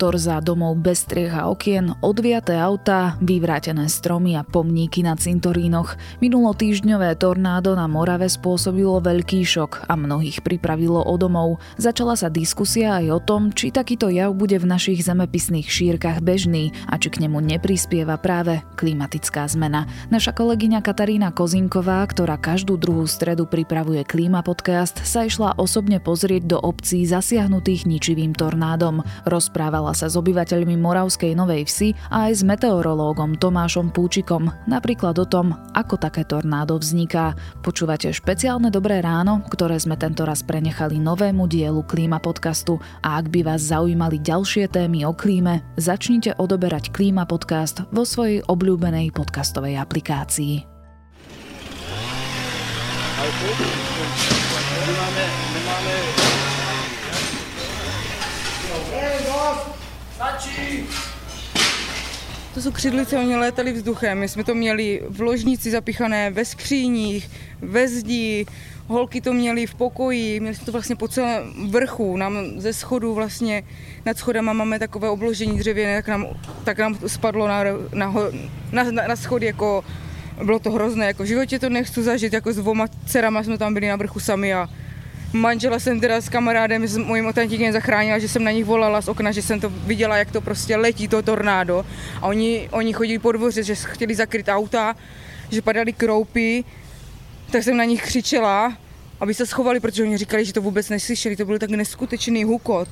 motor za domov bez striech a okien, odviaté autá, vyvrátené stromy a pomníky na cintorínoch. Minulotýždňové tornádo na Morave spôsobilo veľký šok a mnohých pripravilo o domov. Začala sa diskusia aj o tom, či takýto jav bude v našich zemepisných šírkach bežný a či k nemu neprispieva práve klimatická zmena. Naša kolegyňa Katarína Kozinková, ktorá každú druhú stredu pripravuje Klíma podcast, sa išla osobne pozrieť do obcí zasiahnutých ničivým tornádom. Rozprávala sa s obyvateľmi Moravskej Novej Vsi a aj s meteorológom Tomášom Púčikom, napríklad o tom, ako také tornádo vzniká. Počúvate špeciálne Dobré ráno, ktoré sme tento raz prenechali novému dielu Klíma podcastu a ak by vás zaujímali ďalšie témy o klíme, začnite odoberať Klíma podcast vo svojej obľúbenej podcastovej aplikácii. Nemáme, nemáme Stačí! To jsou křidlice, oni létali vzduchem. My jsme to měli v ložnici zapichané, ve skříních, ve zdi, holky to měly v pokoji, měli jsme to vlastně po celém vrchu, nám ze schodu vlastně, nad schodama máme takové obložení dřevěné, tak nám, tak nám spadlo na, na, na, na schody jako, bylo to hrozné, jako v životě to nechci zažít, jako s dvoma dcerama jsme tam byli na vrchu sami a Manžela jsem teda s kamarádem, s mojím otantíkem zachránila, že jsem na nich volala z okna, že jsem to viděla, jak to prostě letí, to tornádo. A oni, oni chodili po dvoře, že chtěli zakryt auta, že padaly kroupy, tak jsem na nich křičela, aby se schovali, protože oni říkali, že to vůbec neslyšeli, to byl tak neskutečný hukot.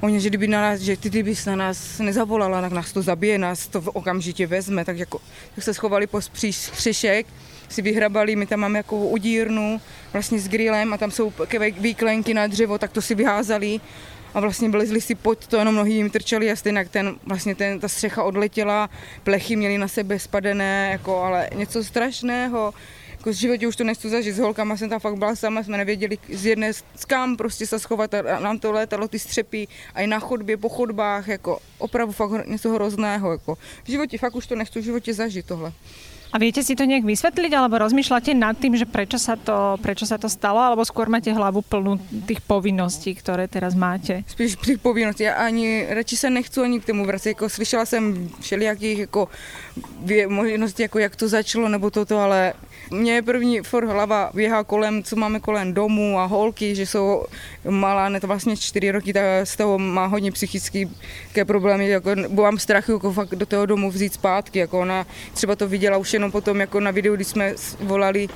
Oni, že kdyby na nás, že ty kdybys na nás nezavolala, tak nás to zabije, nás to okamžitě vezme, tak, jako, tak se schovali po střešek si vyhrabali, my tam máme jako udírnu vlastně s grillem a tam jsou výklenky na dřevo, tak to si vyházali a vlastně vylezli si pod to, jenom nohy jim trčeli a stejně ten, vlastně ten, ta střecha odletěla, plechy měly na sebe spadené, jako, ale něco strašného. Jako v životě už to nechci zažít, s holkama jsem tam fakt byla sama, jsme nevěděli z jedné z kam prostě se schovat a nám to létalo ty střepy a i na chodbě, po chodbách, jako opravdu fakt něco hrozného. Jako. V životě fakt už to nechci v životě zažít tohle. A viete si to nejak vysvetliť, alebo rozmýšľate nad tým, že prečo sa to, prečo sa to stalo, alebo skôr máte hlavu plnú tých povinností, ktoré teraz máte? Spíš tých povinností. Ja ani radši sa nechci ani k tomu vracet. Jako, slyšela jsem všelijakých jako, možností, jako jak to začalo, nebo toto, ale mě první for hlava běhá kolem, co máme kolem domu a holky, že jsou malá, ne to vlastně čtyři roky, tak z toho má hodně psychické problémy, jako mám strach jako fakt do toho domu vzít zpátky, jako ona třeba to viděla už jenom potom jako na videu, když jsme volali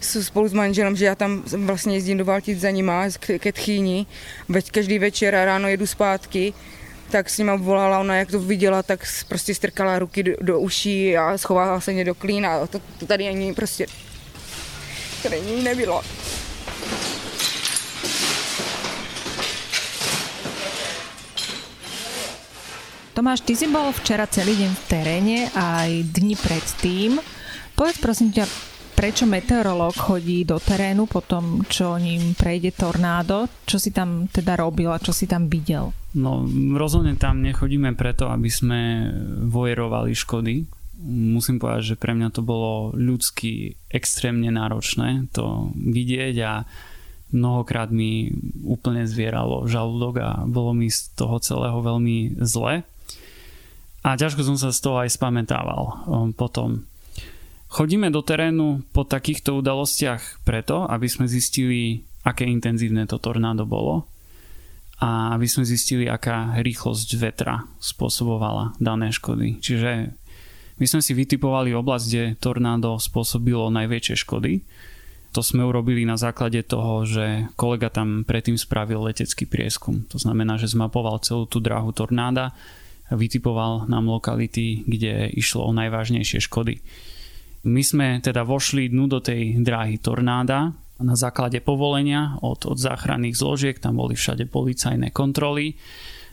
spolu s manželem, že já tam vlastně jezdím do Valtic za nima ke tchýni, veď každý večer a ráno jedu zpátky, tak s nima volala ona, jak to viděla, tak prostě strkala ruky do, do uší a schovala se mě do klína a to, to tady ani prostě, to není nebylo. Tomáš, ty si bol včera celý deň v teréne aj dni predtým. Povedz prosím ťa, prečo meteorológ chodí do terénu po tom, čo ním prejde tornádo? Čo si tam teda robil a čo si tam videl? No, rozhodne tam nechodíme preto, aby sme vojerovali škody. Musím povedať, že pre mňa to bolo ľudsky extrémne náročné to vidieť a mnohokrát mi úplne zvieralo žalúdok a bolo mi z toho celého veľmi zle. A ťažko som sa z toho aj spamätával um, potom. Chodíme do terénu po takýchto udalostiach preto, aby sme zistili, aké intenzívne to tornádo bolo a aby sme zistili, aká rýchlosť vetra spôsobovala dané škody. Čiže my sme si vytipovali oblasť, kde tornádo spôsobilo najväčšie škody. To sme urobili na základe toho, že kolega tam predtým spravil letecký prieskum. To znamená, že zmapoval celú tú dráhu tornáda, vytipoval nám lokality, kde išlo o najvážnejšie škody. My sme teda vošli dnu do tej dráhy tornáda na základe povolenia od, od záchranných zložiek, tam boli všade policajné kontroly.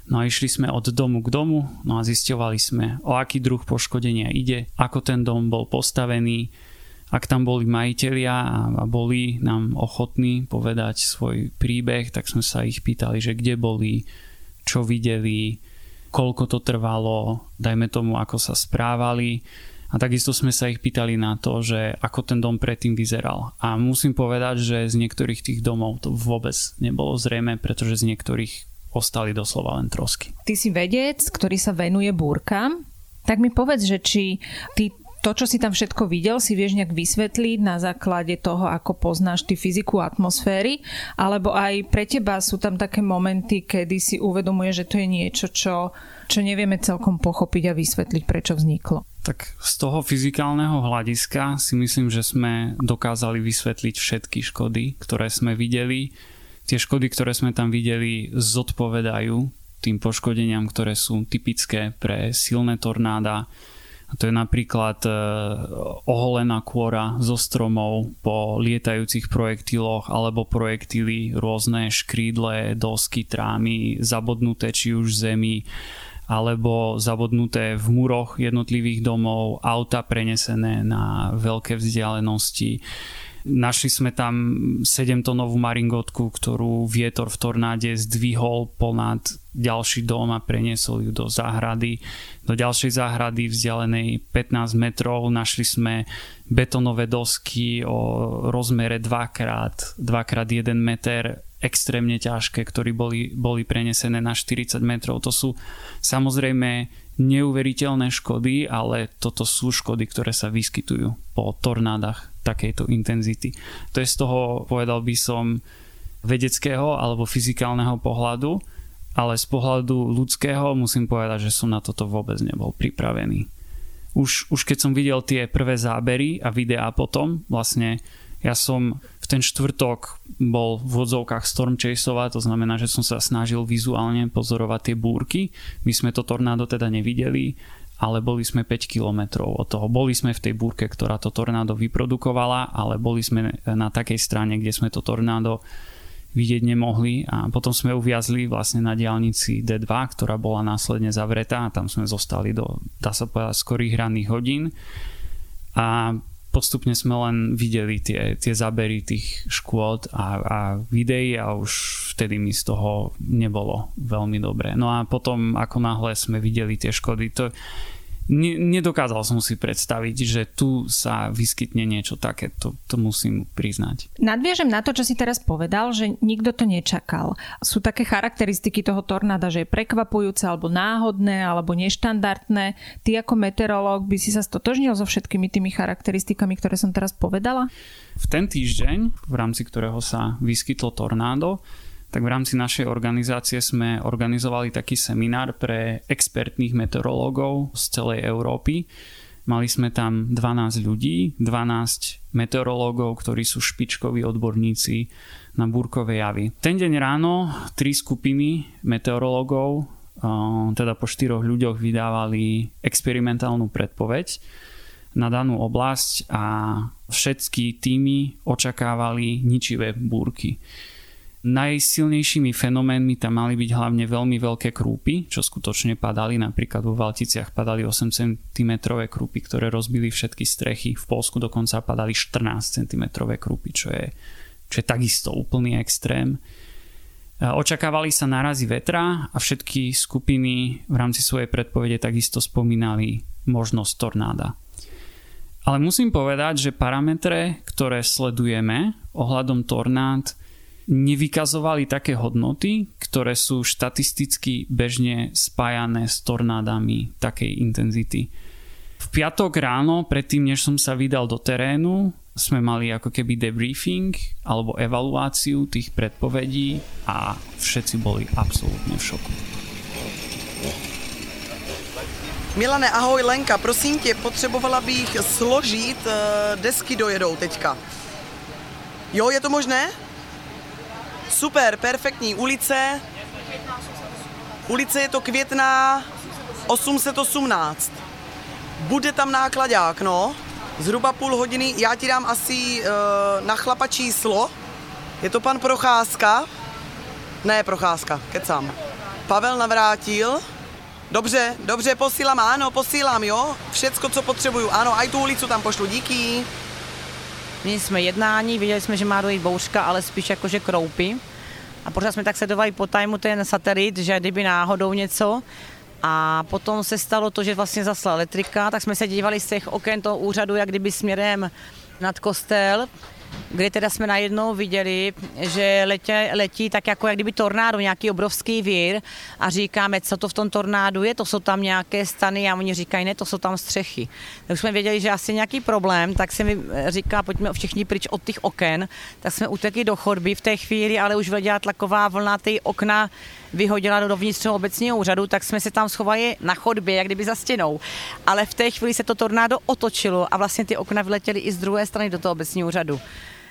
No a išli sme od domu k domu, no a zisťovali sme, o aký druh poškodenia ide, ako ten dom bol postavený, ak tam boli majiteľia a boli nám ochotní povedať svoj príbeh, tak sme sa ich pýtali, že kde boli, čo videli, koľko to trvalo, dajme tomu, ako sa správali a takisto sme sa ich pýtali na to, že ako ten dom predtým vyzeral. A musím povedať, že z niektorých tých domov to vôbec nebolo zrejme, pretože z niektorých ostali doslova len trosky. Ty si vedec, ktorý sa venuje búrkam, tak mi povedz, že či ty to, čo si tam všetko videl, si vieš nejak vysvetliť na základe toho, ako poznáš ty fyziku atmosféry, alebo aj pre teba sú tam také momenty, kedy si uvedomuje, že to je niečo, čo, čo nevieme celkom pochopiť a vysvetliť, prečo vzniklo. Tak z toho fyzikálneho hľadiska si myslím, že sme dokázali vysvetliť všetky škody, ktoré sme videli. Tie škody, ktoré sme tam videli, zodpovedajú tým poškodeniam, ktoré sú typické pre silné tornáda, a to je napríklad e, oholená kôra zo stromov po lietajúcich projektiloch alebo projektily rôzne škrídle, dosky, trámy, zabodnuté či už zemi alebo zabodnuté v muroch jednotlivých domov, auta prenesené na veľké vzdialenosti Našli sme tam 7-tonovú maringotku, ktorú vietor v tornáde zdvihol ponad ďalší dom a preniesol ju do záhrady. Do ďalšej záhrady vzdialenej 15 metrov našli sme betonové dosky o rozmere 2x, 2x1 meter extrémne ťažké, ktorí boli, boli prenesené na 40 metrov. To sú samozrejme neuveriteľné škody, ale toto sú škody, ktoré sa vyskytujú po tornádach takejto intenzity. To je z toho, povedal by som, vedeckého alebo fyzikálneho pohľadu, ale z pohľadu ľudského musím povedať, že som na toto vôbec nebol pripravený. Už, už keď som videl tie prvé zábery a videá potom, vlastne ja som v ten štvrtok bol v vodzovkách storm chaseovať, to znamená, že som sa snažil vizuálne pozorovať tie búrky. My sme to tornádo teda nevideli, ale boli sme 5 kilometrov od toho. Boli sme v tej búrke, ktorá to tornádo vyprodukovala, ale boli sme na takej strane, kde sme to tornádo vidieť nemohli. A potom sme uviazli vlastne na diálnici D2, ktorá bola následne zavretá. A tam sme zostali do, dá sa povedať, skorých ranných hodín. A postupne sme len videli tie, tie zabery tých škôd a, a videí a už vtedy mi z toho nebolo veľmi dobré. No a potom ako náhle sme videli tie škody, to ne, nedokázal som si predstaviť, že tu sa vyskytne niečo také, to, to musím priznať. Nadviežem na to, čo si teraz povedal, že nikto to nečakal. Sú také charakteristiky toho tornáda, že je prekvapujúce alebo náhodné alebo neštandardné. Ty ako meteorológ by si sa stotožnil so všetkými tými charakteristikami, ktoré som teraz povedala? V ten týždeň, v rámci ktorého sa vyskytlo tornádo, tak v rámci našej organizácie sme organizovali taký seminár pre expertných meteorológov z celej Európy. Mali sme tam 12 ľudí, 12 meteorológov, ktorí sú špičkoví odborníci na búrkové javy. Ten deň ráno tri skupiny meteorológov, teda po štyroch ľuďoch vydávali experimentálnu predpoveď na danú oblasť a všetky týmy očakávali ničivé búrky. Najsilnejšími fenoménmi tam mali byť hlavne veľmi veľké krúpy, čo skutočne padali, napríklad vo Valticiach padali 8 cm krúpy, ktoré rozbili všetky strechy, v Polsku dokonca padali 14 cm krúpy, čo je, čo je takisto úplný extrém. Očakávali sa nárazy vetra a všetky skupiny v rámci svojej predpovede takisto spomínali možnosť tornáda. Ale musím povedať, že parametre, ktoré sledujeme ohľadom tornád, nevykazovali také hodnoty, ktoré sú štatisticky bežne spájané s tornádami takej intenzity. V piatok ráno, predtým než som sa vydal do terénu, sme mali ako keby debriefing alebo evaluáciu tých predpovedí a všetci boli absolútne v šoku. Milane, ahoj Lenka, prosím tě, potřebovala bych složit, eh, desky dojedou teďka. Jo, je to možné? Super, perfektní. Ulice? Ulice je to květná 818. Bude tam nákladák, no. Zhruba půl hodiny. Já ti dám asi uh, na chlapa číslo. Je to pan Procházka? Ne, Procházka, kecám. Pavel navrátil. Dobře, dobře, posílám, ano, posílám, jo. Všecko, co potřebuju. Ano, aj tu ulicu tam pošlu, díky. Měli jsme jednání, viděli jsme, že má dojít bouřka, ale spíš jakože kroupy. A pořád jsme tak sledovali po tajmu ten satelit, že kdyby náhodou něco. A potom se stalo to, že vlastně zasla elektrika, tak jsme se dívali z těch oken toho úřadu, jak kdyby směrem nad kostel. Kdy teda jsme najednou viděli, že letě, letí tak jako jak kdyby tornádo, nějaký obrovský vír a říkáme, co to v tom tornádu je, to jsou tam nějaké stany a oni říkají, ne, to jsou tam střechy. Tak jsme věděli, že asi nějaký problém, tak se mi říká, pojďme všichni pryč od těch oken, tak jsme utekli do chodby v té chvíli, ale už vleděla tlaková vlna, ty okna vyhodila do vnitřního obecního úřadu, tak jsme se tam schovali na chodbě, jak kdyby za stěnou. Ale v té chvíli se to tornádo otočilo a vlastně ty okna vyletěly i z druhé strany do toho obecního úřadu.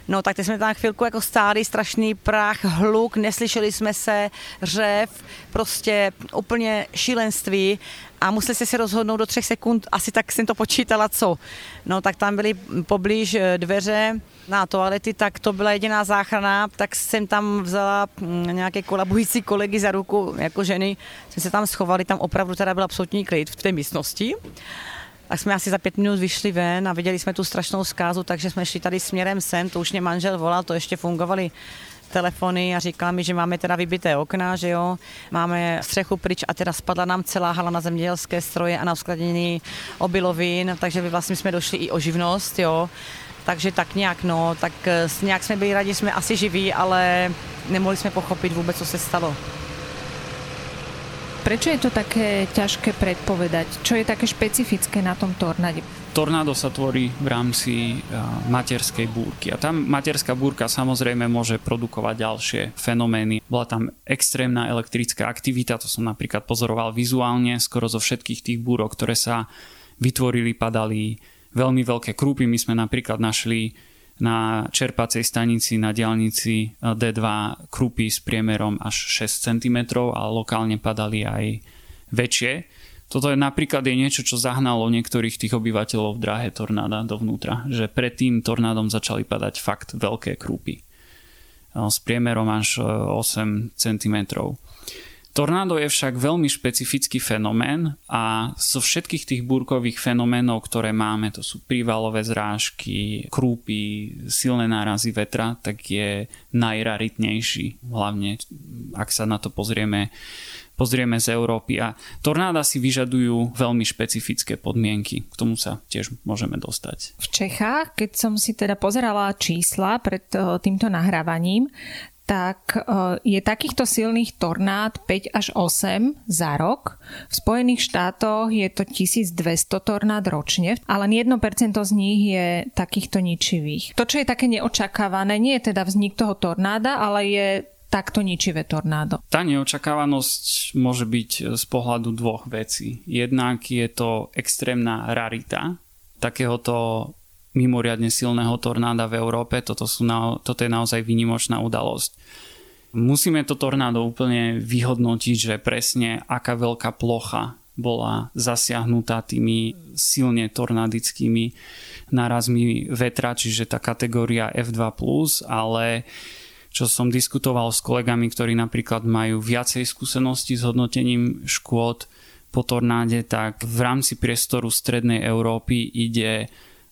No tak teď jsme tam chvilku jako stáli, strašný prach, hluk, neslyšeli jsme se, řev, prostě úplně šílenství. A museli jste si rozhodnout do třech sekund, asi tak jsem to počítala, co. No tak tam byly poblíž eh, dveře na toalety, tak to byla jediná záchrana, tak jsem tam vzala mm, nějaké kolabující kolegy za ruku, jako ženy, jsme se tam schovali, tam opravdu teda byl absolutní klid v té místnosti tak jsme asi za pět minut vyšli ven a viděli jsme tu strašnou zkázu, takže jsme šli tady směrem sem, to už mě manžel volal, to ještě fungovaly telefony a říkala mi, že máme teda vybité okna, že jo, máme střechu pryč a teda spadla nám celá hala na zemědělské stroje a na uskladění obilovin, takže vlastně jsme došli i o živnost, jo. Takže tak nějak, no, tak eh, nějak jsme byli rádi, jsme asi živí, ale nemohli jsme pochopit vůbec, co se stalo. Prečo je to také ťažké predpovedať? Čo je také špecifické na tom tornáde? Tornádo sa tvorí v rámci materskej búrky a tam materská búrka samozrejme môže produkovať ďalšie fenomény. Bola tam extrémna elektrická aktivita, to som napríklad pozoroval vizuálne, skoro zo všetkých tých búrok, ktoré sa vytvorili, padali veľmi veľké krúpy. My sme napríklad našli na čerpacej stanici na diálnici eh, D2 krupy s priemerom až 6 cm a lokálne padali aj väčšie. Toto je napríklad je niečo, čo zahnalo niektorých tých obyvateľov v dráhe tornáda dovnútra, že predtým tornádom začali padať fakt veľké krúpy eh, s priemerom až 8 eh, cm. Tornádo je však veľmi špecifický fenomén a zo všetkých tých búrkových fenoménov, ktoré máme, to sú prívalové zrážky, krúpy, silné nárazy vetra, tak je najraritnejší. Hlavne, ak sa na to pozrieme pozrieme z Európy a tornáda si vyžadujú veľmi špecifické podmienky. K tomu sa tiež môžeme dostať. V Čechách, keď som si teda pozerala čísla pred eh, týmto nahrávaním, tak e, je takýchto silných tornád 5 až 8 za rok. V Spojených štátoch je to 1200 tornád ročne, ale 1% z nich je takýchto ničivých. To, čo je také neočakávané, nie je teda vznik toho tornáda, ale je takto ničivé tornádo? Tá neočakávanosť môže byť z pohľadu dvoch vecí. Jednak je to extrémna rarita takéhoto mimoriadne silného tornáda v Európe. Toto, sú na, toto je naozaj výnimočná udalosť. Musíme to tornádo úplne vyhodnotiť, že presne aká veľká plocha bola zasiahnutá tými silne tornádickými nárazmi vetra, čiže tá kategória F2+, ale čo som diskutoval s kolegami, ktorí napríklad majú viacej skúseností s hodnotením škôd po tornáde, tak v rámci priestoru strednej Európy ide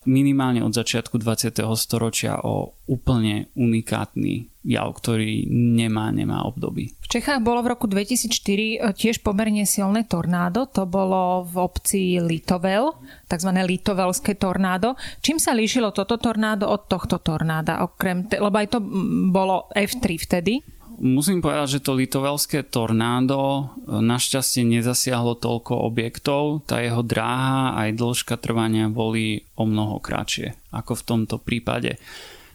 minimálne od začiatku 20. storočia o úplne unikátny jav, ktorý nemá, nemá obdoby. V Čechách bolo v roku 2004 e, tiež pomerne silné tornádo, to bolo v obci Litovel, tzv. Litovelské tornádo. Čím sa líšilo toto tornádo od tohto tornáda? Okrem te- lebo aj to bolo F3 vtedy. Musím povedať, že to litovelské tornádo e, našťastie nezasiahlo toľko objektov, tá jeho dráha aj dĺžka trvania boli o mnoho kratšie ako v tomto prípade.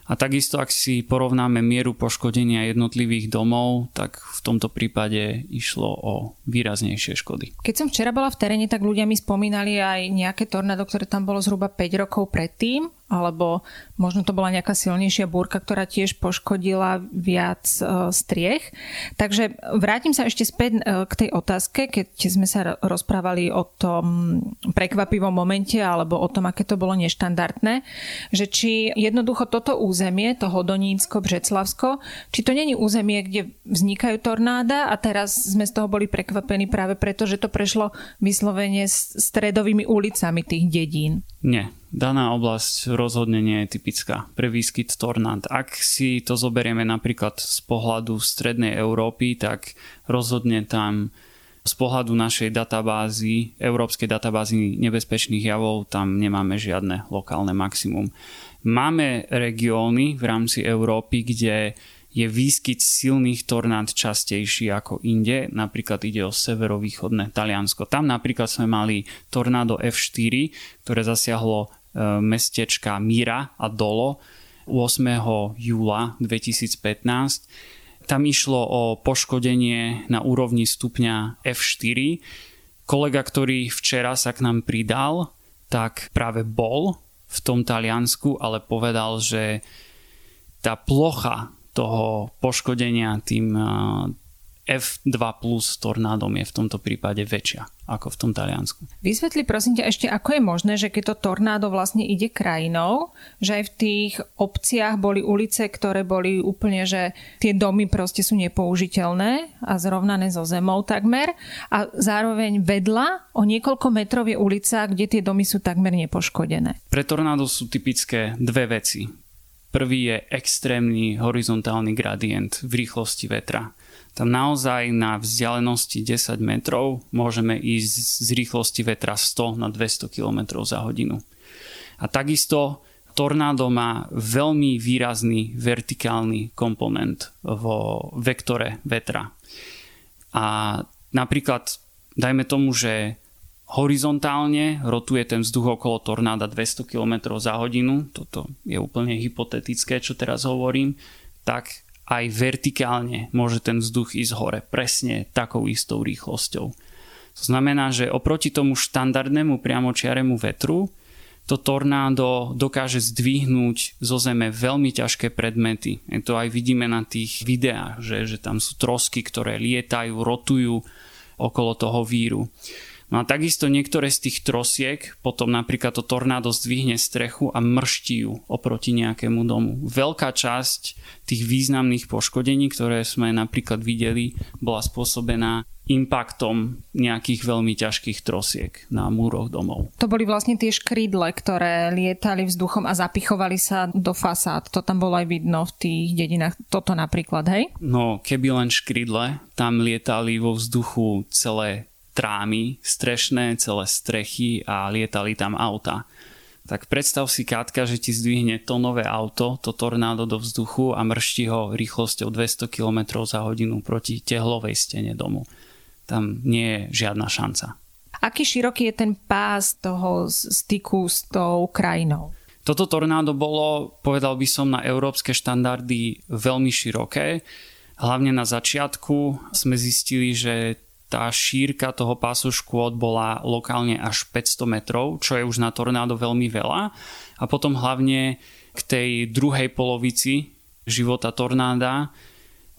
A takisto, ak si porovnáme mieru poškodenia jednotlivých domov, tak v tomto prípade išlo o výraznejšie škody. Keď som včera bola v teréne, tak ľudia mi spomínali aj nejaké tornádo, ktoré tam bolo zhruba 5 rokov predtým alebo možno to bola nejaká silnejšia búrka, ktorá tiež poškodila viac e, striech. Takže vrátim sa ešte späť e, k tej otázke, keď sme sa rozprávali o tom prekvapivom momente alebo o tom, aké to bolo neštandardné, že či jednoducho toto územie, to Hodonínsko, Břeclavsko, či to není územie, kde vznikajú tornáda a teraz sme z toho boli prekvapení práve preto, že to prešlo vyslovene stredovými ulicami tých dedín. Nie, daná oblasť rozhodne nie je typická pre výskyt tornád. Ak si to zoberieme napríklad z pohľadu strednej Európy, tak rozhodne tam z pohľadu našej databázy, európskej databázy nebezpečných javov, tam nemáme žiadne lokálne maximum. Máme regióny v rámci Európy, kde je výskyt silných tornád častejší ako inde. Napríklad ide o severovýchodné Taliansko. Tam napríklad sme mali tornádo F4, ktoré zasiahlo e, mestečka Mira a Dolo 8. júla 2015. Tam išlo o poškodenie na úrovni stupňa F4. Kolega, ktorý včera sa k nám pridal, tak práve bol v tom Taliansku, ale povedal, že tá plocha toho poškodenia tým F2 plus tornádom je v tomto prípade väčšia ako v tom Taliansku. Vysvetli prosím ťa ešte, ako je možné, že keď to tornádo vlastne ide krajinou, že aj v tých obciach boli ulice, ktoré boli úplne, že tie domy proste sú nepoužiteľné a zrovnané so zemou takmer a zároveň vedľa o niekoľko metrov je ulica, kde tie domy sú takmer nepoškodené. Pre tornádo sú typické dve veci. Prvý je extrémny horizontálny gradient v rýchlosti vetra tam naozaj na vzdialenosti 10 metrov môžeme ísť z rýchlosti vetra 100 na 200 km za hodinu. A takisto tornádo má veľmi výrazný vertikálny komponent vo vektore vetra. A napríklad dajme tomu, že horizontálne rotuje ten vzduch okolo tornáda 200 km za hodinu, toto je úplne hypotetické, čo teraz hovorím, tak aj vertikálne môže ten vzduch ísť hore presne takou istou rýchlosťou. To znamená, že oproti tomu štandardnému priamočiaremu vetru to tornádo dokáže zdvihnúť zo zeme veľmi ťažké predmety. Je to aj vidíme na tých videách, že, že tam sú trosky, ktoré lietajú, rotujú okolo toho víru. No a takisto niektoré z tých trosiek potom napríklad to tornádo zdvihne strechu a mrští ju oproti nejakému domu. Veľká časť tých významných poškodení, ktoré sme napríklad videli, bola spôsobená impaktom nejakých veľmi ťažkých trosiek na múroch domov. To boli vlastne tie škrydle, ktoré lietali vzduchom a zapichovali sa do fasád. To tam bolo aj vidno v tých dedinách. Toto napríklad, hej? No, keby len škrydle, tam lietali vo vzduchu celé trámy strešné, celé strechy a lietali tam auta. Tak predstav si, Kátka, že ti zdvihne to nové auto, to tornádo do vzduchu a mršti ho rýchlosťou 200 km za hodinu proti tehlovej stene domu. Tam nie je žiadna šanca. Aký široký je ten pás toho styku s tou krajinou? Toto tornádo bolo, povedal by som, na európske štandardy veľmi široké. Hlavne na začiatku sme zistili, že tá šírka toho pásu škôd bola lokálne až 500 metrov, čo je už na tornádo veľmi veľa. A potom hlavne k tej druhej polovici života tornáda,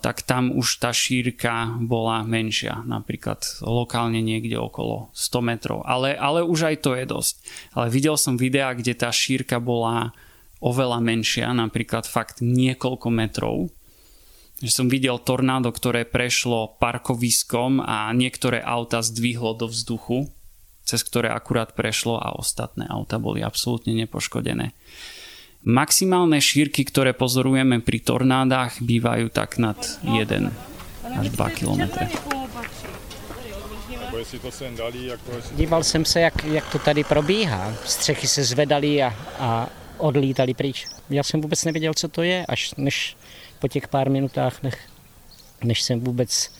tak tam už tá šírka bola menšia, napríklad lokálne niekde okolo 100 metrov. Ale, ale už aj to je dosť. Ale videl som videá, kde tá šírka bola oveľa menšia, napríklad fakt niekoľko metrov že som videl tornádo, ktoré prešlo parkoviskom a niektoré auta zdvihlo do vzduchu, cez ktoré akurát prešlo a ostatné auta boli absolútne nepoškodené. Maximálne šírky, ktoré pozorujeme pri tornádach, bývajú tak nad 1 až 2 km. Díval jsem se, jak, jak to tady probíhá. Střechy se zvedaly a, a odlítali pryč. Já jsem vůbec nevěděl, co to je, až než po těch pár minutách, než, než jsem vůbec,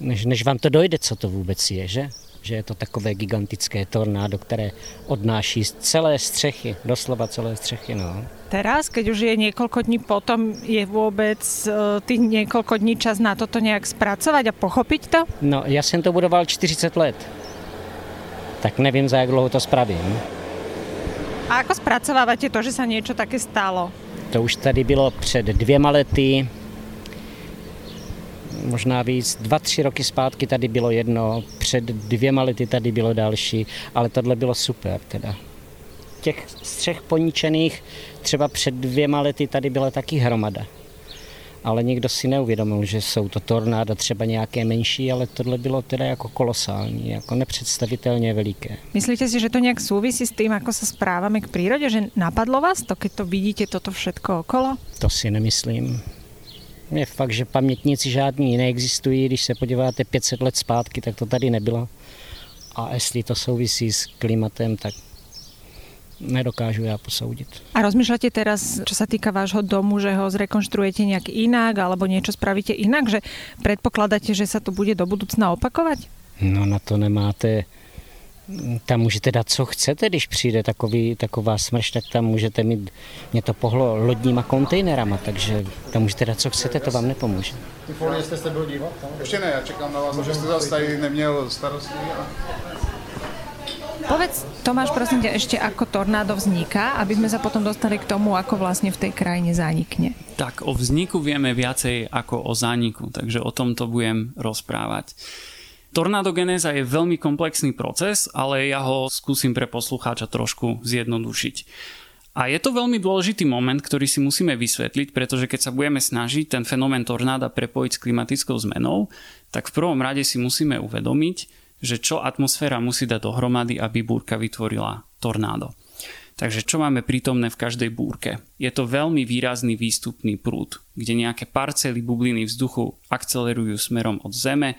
než, než vám to dojde, co to vůbec je, že? že je to takové gigantické tornádo, které odnáší celé střechy, doslova celé střechy. No. Teraz, keď už je niekoľko dní potom, je vôbec uh, tých niekoľko dní čas na toto nejak spracovať a pochopiť to? No, ja som to budoval 40 let. Tak neviem, za jak dlouho to spravím. A ako spracovávate to, že sa niečo také stalo? To už tady bylo před dvěma lety, možná víc, dva, tři roky zpátky tady bylo jedno, před dvěma lety tady bylo další, ale tohle bylo super teda. Těch střech poničených třeba před dvěma lety tady byla taky hromada ale nikdo si neuvědomil, že jsou to tornáda třeba nějaké menší, ale tohle bylo teda jako kolosální, jako nepředstavitelně veliké. Myslíte si, že to nějak souvisí s tím, ako se správame k prírode, že napadlo vás to, keď to vidíte toto všetko okolo? To si nemyslím. Je fakt, že pamětníci žádní neexistují, když se podíváte 500 let zpátky, tak to tady nebylo. A jestli to souvisí s klimatem, tak nedokážu já posoudit. A rozmýšľate teraz, čo sa týka vášho domu, že ho zrekonštruujete nejak inak alebo niečo spravíte inak, že predpokladáte, že sa to bude do budúcna opakovať? No na to nemáte tam můžete dát, co chcete, když přijde takový, taková smrš, tak tam můžete mít, mě to pohlo lodníma kontejnerama, takže tam můžete dát, co chcete, to vám nepomůže. Ty folie jste se byl dívat? Tam? Ještě ne, já čekám na vás, že jste zase tady neměl starosti. A... Povedz, Tomáš, prosím ťa, ešte ako tornádo vzniká, aby sme sa potom dostali k tomu, ako vlastne v tej krajine zanikne. Tak, o vzniku vieme viacej ako o zániku, takže o tomto budem rozprávať. Tornádogenéza je veľmi komplexný proces, ale ja ho skúsim pre poslucháča trošku zjednodušiť. A je to veľmi dôležitý moment, ktorý si musíme vysvetliť, pretože keď sa budeme snažiť ten fenomén tornáda prepojiť s klimatickou zmenou, tak v prvom rade si musíme uvedomiť, že čo atmosféra musí dať dohromady, aby búrka vytvorila tornádo. Takže čo máme prítomné v každej búrke? Je to veľmi výrazný výstupný prúd, kde nejaké parcely bubliny vzduchu akcelerujú smerom od Zeme,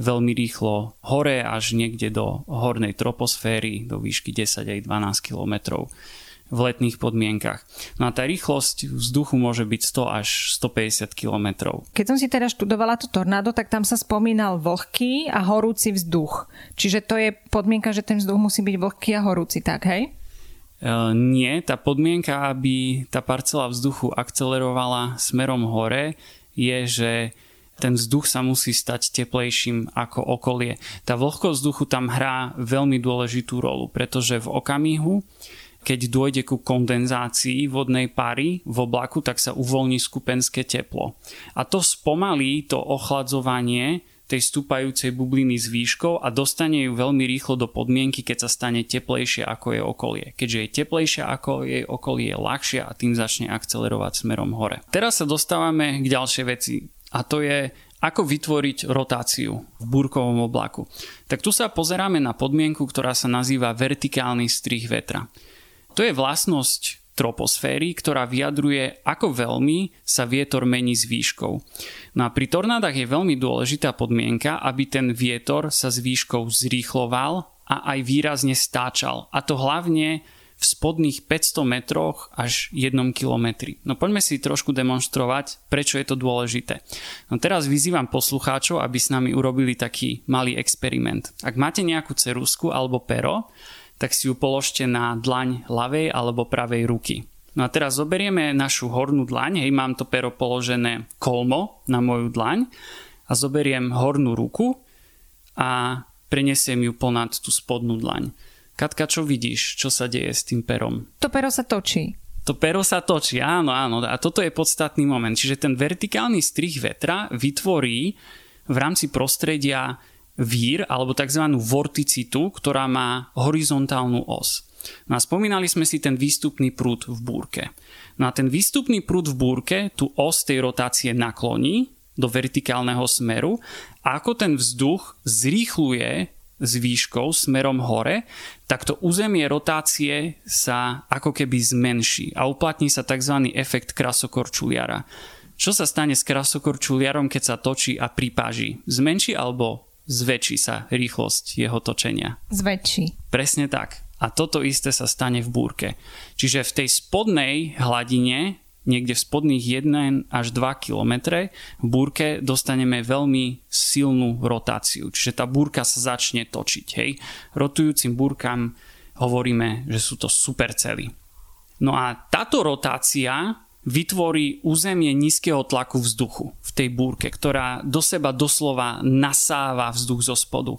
veľmi rýchlo hore až niekde do hornej troposféry do výšky 10 aj 12 km v letných podmienkach. No a tá rýchlosť vzduchu môže byť 100 až 150 km. Keď som si teda študovala to tornádo, tak tam sa spomínal vlhký a horúci vzduch. Čiže to je podmienka, že ten vzduch musí byť vlhký a horúci, tak hej? Uh, nie, tá podmienka, aby tá parcela vzduchu akcelerovala smerom hore, je, že ten vzduch sa musí stať teplejším ako okolie. Tá vlhkosť vzduchu tam hrá veľmi dôležitú rolu, pretože v okamihu, keď dôjde ku kondenzácii vodnej pary v oblaku, tak sa uvoľní skupenské teplo. A to spomalí to ochladzovanie tej stúpajúcej bubliny s výškou a dostane ju veľmi rýchlo do podmienky, keď sa stane teplejšie ako je okolie. Keďže je teplejšie ako jej okolie, je ľahšia a tým začne akcelerovať smerom hore. Teraz sa dostávame k ďalšej veci a to je ako vytvoriť rotáciu v búrkovom oblaku. Tak tu sa pozeráme na podmienku, ktorá sa nazýva vertikálny strih vetra. To je vlastnosť troposféry, ktorá vyjadruje, ako veľmi sa vietor mení s výškou. No a pri tornádach je veľmi dôležitá podmienka, aby ten vietor sa s výškou zrýchloval a aj výrazne stáčal. A to hlavne v spodných 500 metroch až 1 kilometri. No poďme si trošku demonstrovať, prečo je to dôležité. No teraz vyzývam poslucháčov, aby s nami urobili taký malý experiment. Ak máte nejakú cerusku alebo pero, tak si ju položte na dlaň ľavej alebo pravej ruky. No a teraz zoberieme našu hornú dlaň, hej, mám to pero položené kolmo na moju dlaň a zoberiem hornú ruku a prenesiem ju ponad tú spodnú dlaň. Katka, čo vidíš? Čo sa deje s tým perom? To pero sa točí. To pero sa točí, áno, áno. A toto je podstatný moment. Čiže ten vertikálny strih vetra vytvorí v rámci prostredia vír alebo tzv. vorticitu, ktorá má horizontálnu os. No a spomínali sme si ten výstupný prúd v búrke. No a ten výstupný prúd v búrke tú os tej rotácie nakloní do vertikálneho smeru a ako ten vzduch zrýchluje s výškou smerom hore, tak to územie rotácie sa ako keby zmenší a uplatní sa tzv. efekt krasokorčuliara. Čo sa stane s krasokorčuliarom, keď sa točí a pripáži? Zmenší alebo zväčší sa rýchlosť jeho točenia? Zväčší. Presne tak. A toto isté sa stane v búrke. Čiže v tej spodnej hladine niekde v spodných 1 až 2 km v búrke dostaneme veľmi silnú rotáciu. Čiže tá búrka sa začne točiť. Hej. Rotujúcim búrkam hovoríme, že sú to supercely. No a táto rotácia vytvorí územie nízkeho tlaku vzduchu v tej búrke, ktorá do seba doslova nasáva vzduch zo spodu.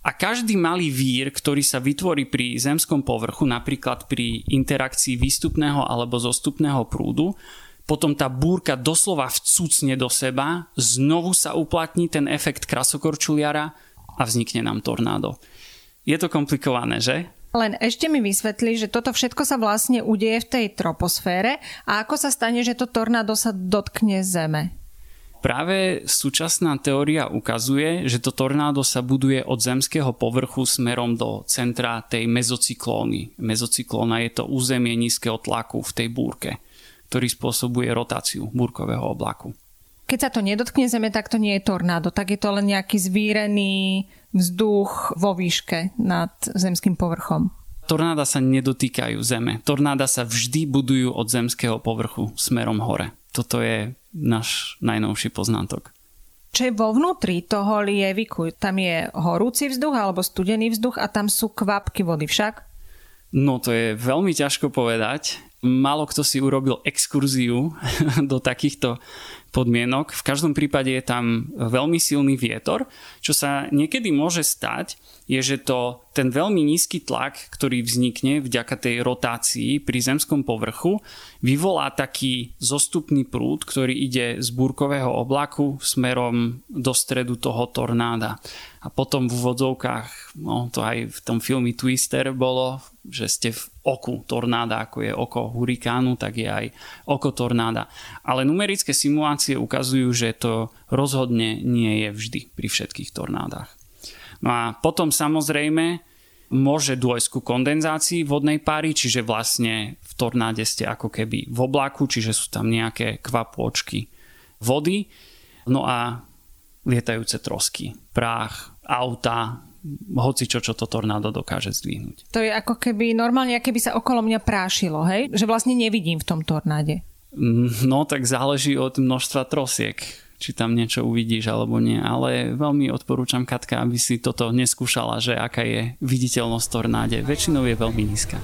A každý malý vír, ktorý sa vytvorí pri zemskom povrchu, napríklad pri interakcii výstupného alebo zostupného prúdu, potom tá búrka doslova vcucne do seba, znovu sa uplatní ten efekt krasokorčuliara a vznikne nám tornádo. Je to komplikované, že? Len ešte mi vysvetli, že toto všetko sa vlastne udeje v tej troposfére a ako sa stane, že to tornádo sa dotkne Zeme? Práve súčasná teória ukazuje, že to tornádo sa buduje od zemského povrchu smerom do centra tej mezocyklóny. Mezocyklóna je to územie nízkeho tlaku v tej búrke, ktorý spôsobuje rotáciu búrkového oblaku. Keď sa to nedotkne Zeme, tak to nie je tornádo, tak je to len nejaký zvírený vzduch vo výške nad zemským povrchom. tornáda sa nedotýkajú zeme. Tornáda sa vždy budujú od zemského povrchu smerom hore. Toto je náš najnovší poznatok. Čo je vo vnútri toho lieviku? Tam je horúci vzduch alebo studený vzduch a tam sú kvapky vody však? No to je veľmi ťažko povedať. Málo kto si urobil exkurziu do takýchto podmienok. V každom prípade je tam veľmi silný vietor. Čo sa niekedy môže stať, je, že to, ten veľmi nízky tlak, ktorý vznikne vďaka tej rotácii pri zemskom povrchu, vyvolá taký zostupný prúd, ktorý ide z búrkového oblaku smerom do stredu toho tornáda. A potom v úvodzovkách, no to aj v tom filme Twister bolo, že ste v oku tornáda, ako je oko hurikánu, tak je aj oko tornáda. Ale numerické simulácie ukazujú, že to rozhodne nie je vždy pri všetkých tornádach. No a potom samozrejme môže dôjsť ku kondenzácii vodnej páry, čiže vlastne v tornáde ste ako keby v oblaku, čiže sú tam nejaké kvapôčky vody. No a lietajúce trosky, prach, auta, hoci čo, čo to tornádo dokáže zdvihnúť. To je ako keby normálne, keby sa okolo mňa prášilo, hej? Že vlastne nevidím v tom tornáde. Mm, no, tak záleží od množstva trosiek či tam niečo uvidíš alebo nie, ale veľmi odporúčam Katka, aby si toto neskúšala, že aká je viditeľnosť tornáde. Väčšinou je veľmi nízka.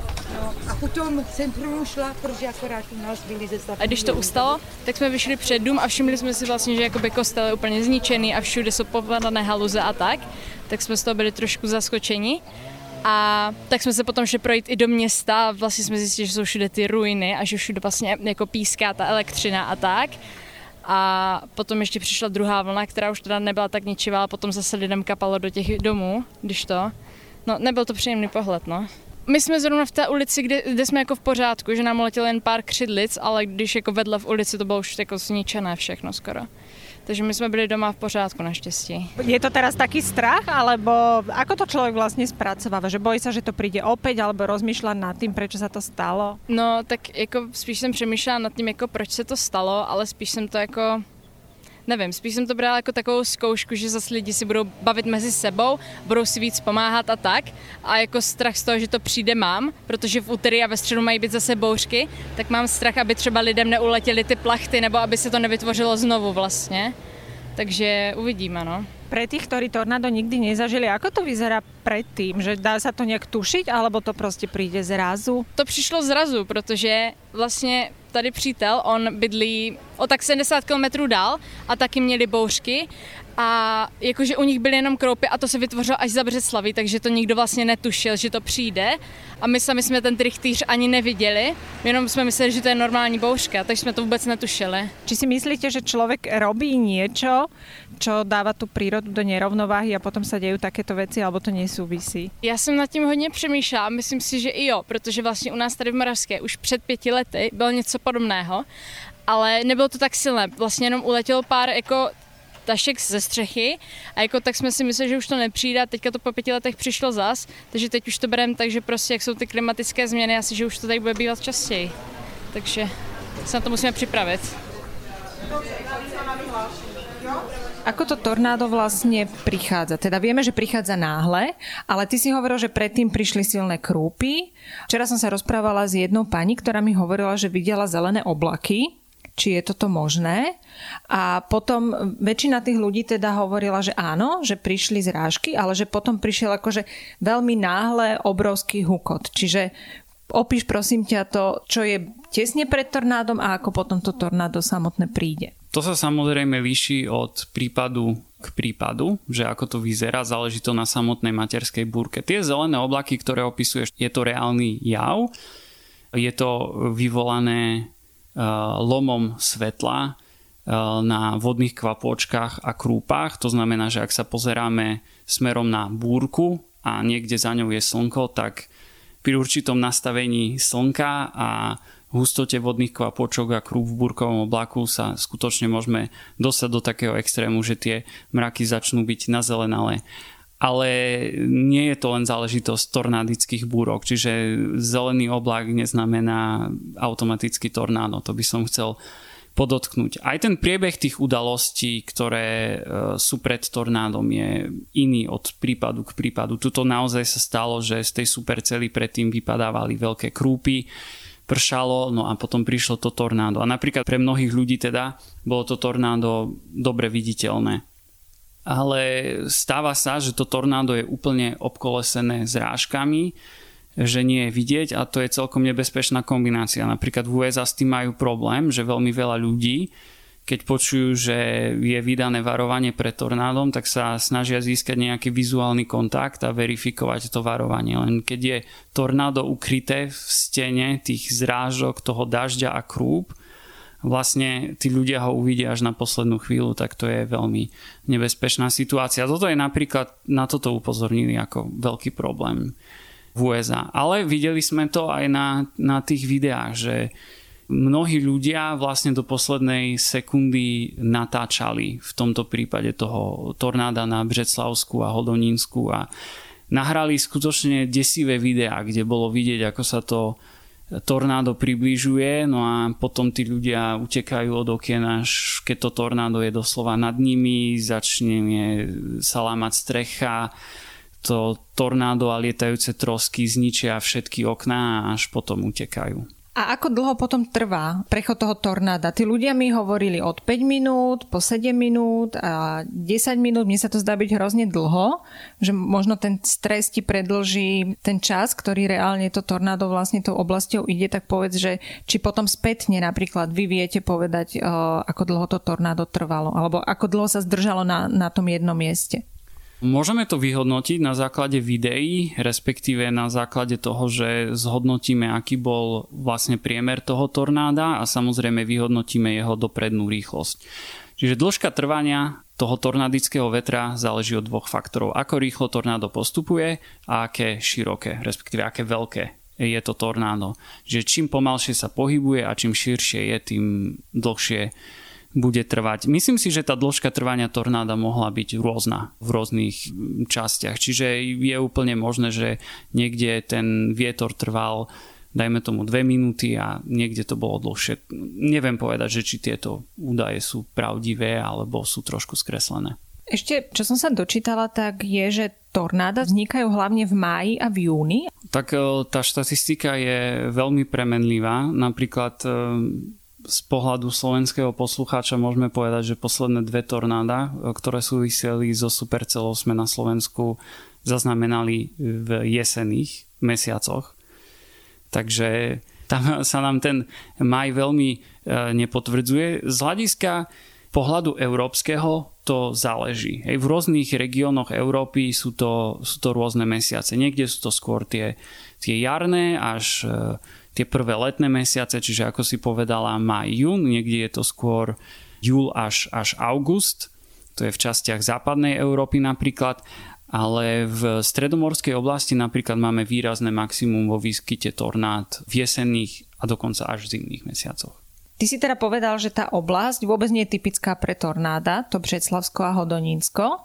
A potom jsem průšla, protože akorát u nás byli ze A když to ustalo, tak jsme vyšli před dům a všimli jsme si vlastně, že jakoby kostel je úplně zničený a všude jsou popadané haluze a tak, tak jsme z toho byli trošku zaskočeni. A tak jsme se potom šli projít i do města a vlastně jsme zjistili, že jsou všude ty ruiny a že všude vlastně jako píská ta elektřina a tak. A potom ještě přišla druhá vlna, která už teda nebyla tak ničivá, a potom zase lidem kapalo do těch domů, když to. No, nebyl to příjemný pohled, no. My jsme zrovna v té ulici, kde, kde jsme jako v pořádku, že nám letělo jen pár křidlic, ale když jako vedle v ulici to bylo už jako zničené všechno skoro. Takže my sme byli doma v pořádku naštěstí. Je to teraz taký strach, alebo ako to človek vlastne spracováva? Že bojí sa, že to príde opäť, alebo rozmýšľa nad tým, prečo sa to stalo? No, tak jako spíš jsem přemýšlela nad tím, jako proč se to stalo, ale spíš jsem to jako nevím, spíš jsem to brala jako takovou zkoušku, že zase lidi si budou bavit mezi sebou, budou si víc pomáhat a tak. A jako strach z toho, že to přijde mám, protože v úterý a ve středu mají být zase bouřky, tak mám strach, aby třeba lidem neuletěly ty plachty, nebo aby se to nevytvořilo znovu vlastně. Takže uvidíme, no. Pre tých, ktorí tornádo nikdy nezažili, ako to vyzerá predtým? Že dá sa to nejak tušiť, alebo to prostě príde zrazu? To přišlo zrazu, protože vlastně tady přítel, on bydlí o tak 70 km dál a taky měli bouřky a jakože u nich byly jenom kroupy a to se vytvořilo až za Břeclaví, takže to nikdo vlastně netušil, že to přijde a my sami jsme ten trichtýř ani neviděli, jenom jsme mysleli, že to je normální bouřka, takže jsme to vůbec netušili. Či si myslíte, že člověk robí něco, čo dáva tu přírodu do nerovnováhy a potom se dějí takéto věci, alebo to nesouvisí? Já jsem nad tím hodně přemýšlela a myslím si, že i jo, protože vlastně u nás tady v Moravské už před pěti lety bylo něco podobného ale nebylo to tak silné. Vlastně jenom uletělo pár jako tašek ze střechy a jako tak jsme si mysleli, že už to nepřijde a teďka to po pěti letech přišlo zas, takže teď už to bereme tak, že prostě jak jsou ty klimatické změny, asi, že už to tady bude bývat častěji. Takže se na to musíme připravit. Ako to tornádo vlastne prichádza? Teda vieme, že prichádza náhle, ale ty si hovoril, že predtým prišli silné krúpy. Včera som sa rozprávala s jednou pani, ktorá mi hovorila, že videla zelené oblaky či je toto možné. A potom väčšina tých ľudí teda hovorila, že áno, že prišli zrážky, ale že potom prišiel akože veľmi náhle obrovský hukot. Čiže opíš prosím ťa to, čo je tesne pred tornádom a ako potom to tornádo samotné príde. To sa samozrejme líši od prípadu k prípadu, že ako to vyzerá, záleží to na samotnej materskej búrke. Tie zelené oblaky, ktoré opisuješ, je to reálny jav, je to vyvolané lomom svetla eh, na vodných kvapôčkach a krúpach. To znamená, že ak sa pozeráme smerom na búrku a niekde za ňou je slnko, tak pri určitom nastavení slnka a hustote vodných kvapôčok a krúb v búrkovom oblaku sa skutočne môžeme dostať do takého extrému, že tie mraky začnú byť nazelenalé ale nie je to len záležitosť tornádických búrok, čiže zelený oblak neznamená automaticky tornádo. To by som chcel podotknúť. Aj ten priebeh tých udalostí, ktoré e, sú pred tornádom, je iný od prípadu k prípadu. Tuto naozaj sa stalo, že z tej supercely predtým vypadávali veľké krúpy, pršalo, no a potom prišlo to tornádo. A napríklad pre mnohých ľudí teda bolo to tornádo dobre viditeľné. Ale stáva sa, že to tornádo je úplne obkolesené zrážkami, že nie je vidieť a to je celkom nebezpečná kombinácia. Napríklad v USA s tým majú problém, že veľmi veľa ľudí, keď počujú, že je vydané varovanie pred tornádom, tak sa snažia získať nejaký vizuálny kontakt a verifikovať to varovanie. Len keď je tornádo ukryté v stene tých zrážok, toho dažďa a krúp, vlastne tí ľudia ho uvidia až na poslednú chvíľu, tak to je veľmi nebezpečná situácia. Toto je napríklad, na toto upozornili ako veľký problém v USA. Ale videli sme to aj na, na tých videách, že mnohí ľudia vlastne do poslednej sekundy natáčali v tomto prípade toho tornáda na Břeclavsku a Hodonínsku a nahrali skutočne desivé videá, kde bolo vidieť, ako sa to tornádo približuje, no a potom tí ľudia utekajú od okien, až keď to tornádo je doslova nad nimi, začne sa lámať strecha, to tornádo a lietajúce trosky zničia všetky okná a až potom utekajú. A ako dlho potom trvá prechod toho tornáda? Tí ľudia mi hovorili od 5 minút, po 7 minút a 10 minút. Mne sa to zdá byť hrozne dlho, že možno ten stres ti predlží ten čas, ktorý reálne to tornádo vlastne tou oblasťou ide, tak povedz, že či potom spätne napríklad vy viete povedať, ako dlho to tornádo trvalo, alebo ako dlho sa zdržalo na, na tom jednom mieste. Môžeme to vyhodnotiť na základe videí, respektíve na základe toho, že zhodnotíme, aký bol vlastne priemer toho tornáda a samozrejme vyhodnotíme jeho doprednú rýchlosť. Čiže dĺžka trvania toho tornadického vetra záleží od dvoch faktorov. Ako rýchlo tornádo postupuje a aké široké, respektíve aké veľké je to tornádo. Čiže čím pomalšie sa pohybuje a čím širšie je, tým dlhšie bude trvať. Myslím si, že tá dĺžka trvania tornáda mohla byť rôzna v rôznych častiach. Čiže je úplne možné, že niekde ten vietor trval dajme tomu dve minúty a niekde to bolo dlhšie. Neviem povedať, že či tieto údaje sú pravdivé alebo sú trošku skreslené. Ešte, čo som sa dočítala, tak je, že tornáda vznikajú hlavne v máji a v júni. Tak e, tá štatistika je veľmi premenlivá. Napríklad e, z pohľadu slovenského poslucháča môžeme povedať, že posledné dve tornáda, e, ktoré súviseli so supercelou, sme na Slovensku zaznamenali v jesených mesiacoch. Takže tam sa nám ten maj veľmi e, nepotvrdzuje. Z hľadiska pohľadu európskeho to záleží. Hej, v rôznych regiónoch Európy sú to, sú to rôzne mesiace. Niekde sú to skôr tie, tie jarné až e, tie prvé letné mesiace, čiže ako si povedala maj, jún, niekde je to skôr júl až, až august, to je v častiach západnej Európy napríklad, ale v stredomorskej oblasti napríklad máme výrazné maximum vo výskyte tornád v jesenných a dokonca až v zimných mesiacoch. Ty si teda povedal, že tá oblasť vôbec nie je typická pre tornáda, to Břeclavsko a Hodonínsko.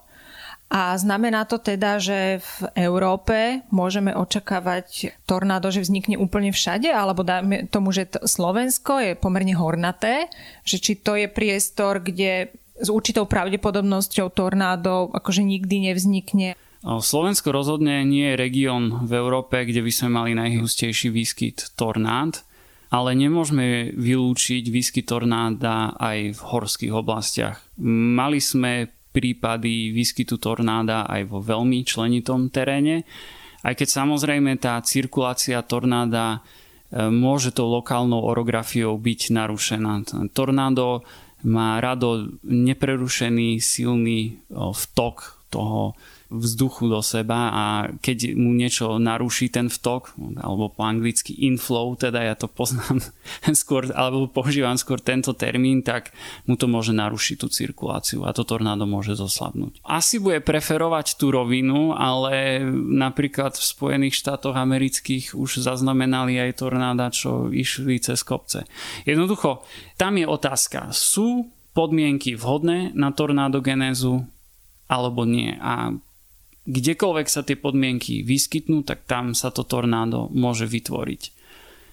A znamená to teda, že v Európe môžeme očakávať tornádo, že vznikne úplne všade, alebo dáme tomu, že Slovensko je pomerne hornaté, že či to je priestor, kde s určitou pravdepodobnosťou tornádo akože nikdy nevznikne. Slovensko rozhodne nie je región v Európe, kde by sme mali najhustejší výskyt tornád, ale nemôžeme vylúčiť výskyt tornáda aj v horských oblastiach. Mali sme prípady výskytu tornáda aj vo veľmi členitom teréne. Aj keď samozrejme tá cirkulácia tornáda e, môže tou lokálnou orografiou byť narušená. Tornádo má rado neprerušený silný vtok toho vzduchu do seba a keď mu niečo naruší ten vtok, alebo po anglicky inflow, teda ja to poznám skôr, alebo používam skôr tento termín, tak mu to môže narušiť tú cirkuláciu a to tornádo môže zoslabnúť. Asi bude preferovať tú rovinu, ale napríklad v Spojených štátoch amerických už zaznamenali aj tornáda, čo išli cez kopce. Jednoducho, tam je otázka, sú podmienky vhodné na tornádogenézu alebo nie. A kdekoľvek sa tie podmienky vyskytnú, tak tam sa to tornádo môže vytvoriť.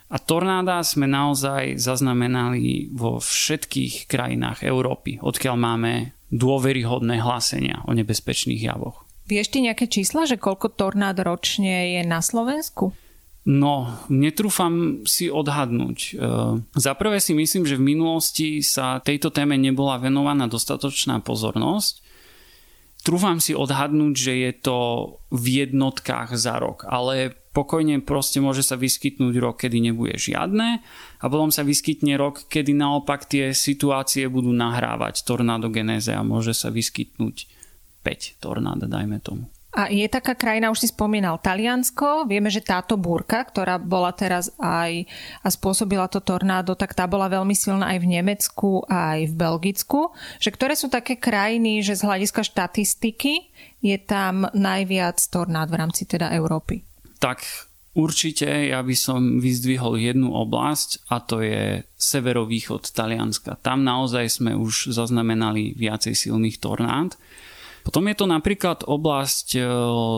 A tornáda sme naozaj zaznamenali vo všetkých krajinách Európy, odkiaľ máme dôveryhodné hlásenia o nebezpečných javoch. Vieš ty nejaké čísla, že koľko tornád ročne je na Slovensku? No, netrúfam si odhadnúť. E, za prvé si myslím, že v minulosti sa tejto téme nebola venovaná dostatočná pozornosť. Trúfam si odhadnúť, že je to v jednotkách za rok, ale pokojne proste môže sa vyskytnúť rok, kedy nebude žiadne a potom sa vyskytne rok, kedy naopak tie situácie budú nahrávať tornádogenéze a môže sa vyskytnúť 5 tornád, dajme tomu. A je taká krajina, už si spomínal, Taliansko. Vieme, že táto búrka, ktorá bola teraz aj a spôsobila to tornádo, tak tá bola veľmi silná aj v Nemecku, aj v Belgicku. Že ktoré sú také krajiny, že z hľadiska štatistiky je tam najviac tornád v rámci teda Európy? tak určite ja by som vyzdvihol jednu oblasť a to je severovýchod Talianska. Tam naozaj sme už zaznamenali viacej silných tornád. Potom je to napríklad oblasť e,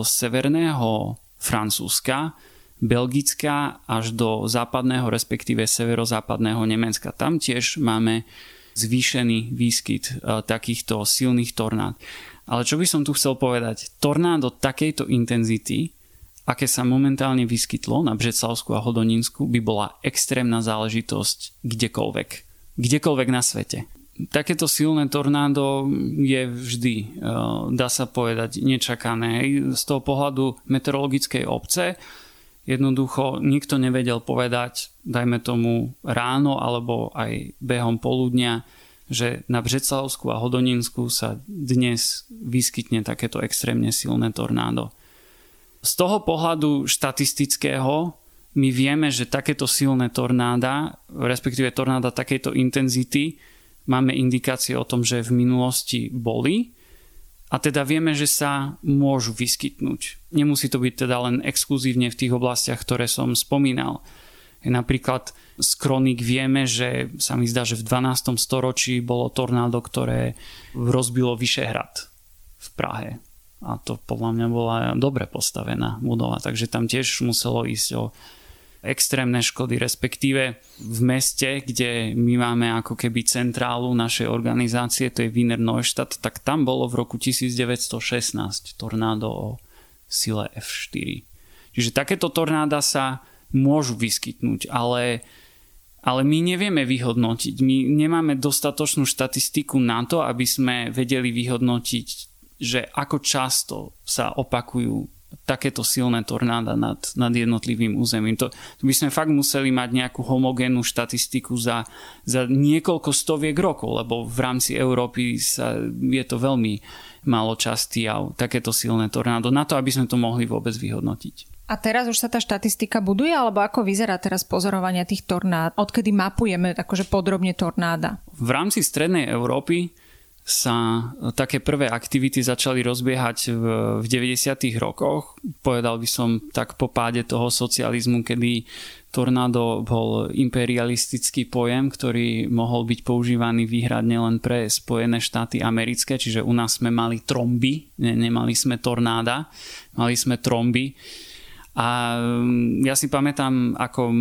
severného Francúzska, Belgická až do západného, respektíve severozápadného Nemecka. Tam tiež máme zvýšený výskyt e, takýchto silných tornád. Ale čo by som tu chcel povedať? Tornádo takejto intenzity aké sa momentálne vyskytlo na Břeclavsku a Hodoninsku, by bola extrémna záležitosť kdekoľvek. Kdekoľvek na svete. Takéto silné tornádo je vždy, e, dá sa povedať, nečakané. Z toho pohľadu meteorologickej obce jednoducho nikto nevedel povedať, dajme tomu ráno alebo aj behom poludnia, že na Břeclavsku a Hodoninsku sa dnes vyskytne takéto extrémne silné tornádo. Z toho pohľadu štatistického my vieme, že takéto silné tornáda, respektíve tornáda takejto intenzity, máme indikácie o tom, že v minulosti boli a teda vieme, že sa môžu vyskytnúť. Nemusí to byť teda len exkluzívne v tých oblastiach, ktoré som spomínal. Napríklad z kronik vieme, že sa mi zdá, že v 12. storočí bolo tornádo, ktoré rozbilo Vyšehrad v Prahe a to podľa mňa bola dobre postavená budova, takže tam tiež muselo ísť o extrémne škody, respektíve v meste, kde my máme ako keby centrálu našej organizácie, to je Wiener Neustadt, tak tam bolo v roku 1916 tornádo o sile F4. Čiže takéto tornáda sa môžu vyskytnúť, ale, ale my nevieme vyhodnotiť. My nemáme dostatočnú štatistiku na to, aby sme vedeli vyhodnotiť že ako často sa opakujú takéto silné tornáda nad, nad jednotlivým územím. To, to by sme fakt museli mať nejakú homogénnu štatistiku za, za niekoľko stoviek rokov, lebo v rámci Európy sa, je to veľmi málo častý jav, takéto silné tornádo, na to, aby sme to mohli vôbec vyhodnotiť. A teraz už sa tá štatistika buduje, alebo ako vyzerá teraz pozorovania tých tornád? Odkedy mapujeme akože podrobne tornáda? V rámci strednej Európy sa také prvé aktivity začali rozbiehať v, v 90. rokoch. Povedal by som tak po páde toho socializmu, kedy tornádo bol imperialistický pojem, ktorý mohol byť používaný výhradne len pre Spojené štáty americké, čiže u nás sme mali tromby, ne, nemali sme tornáda, mali sme tromby a mm, ja si pamätám, ako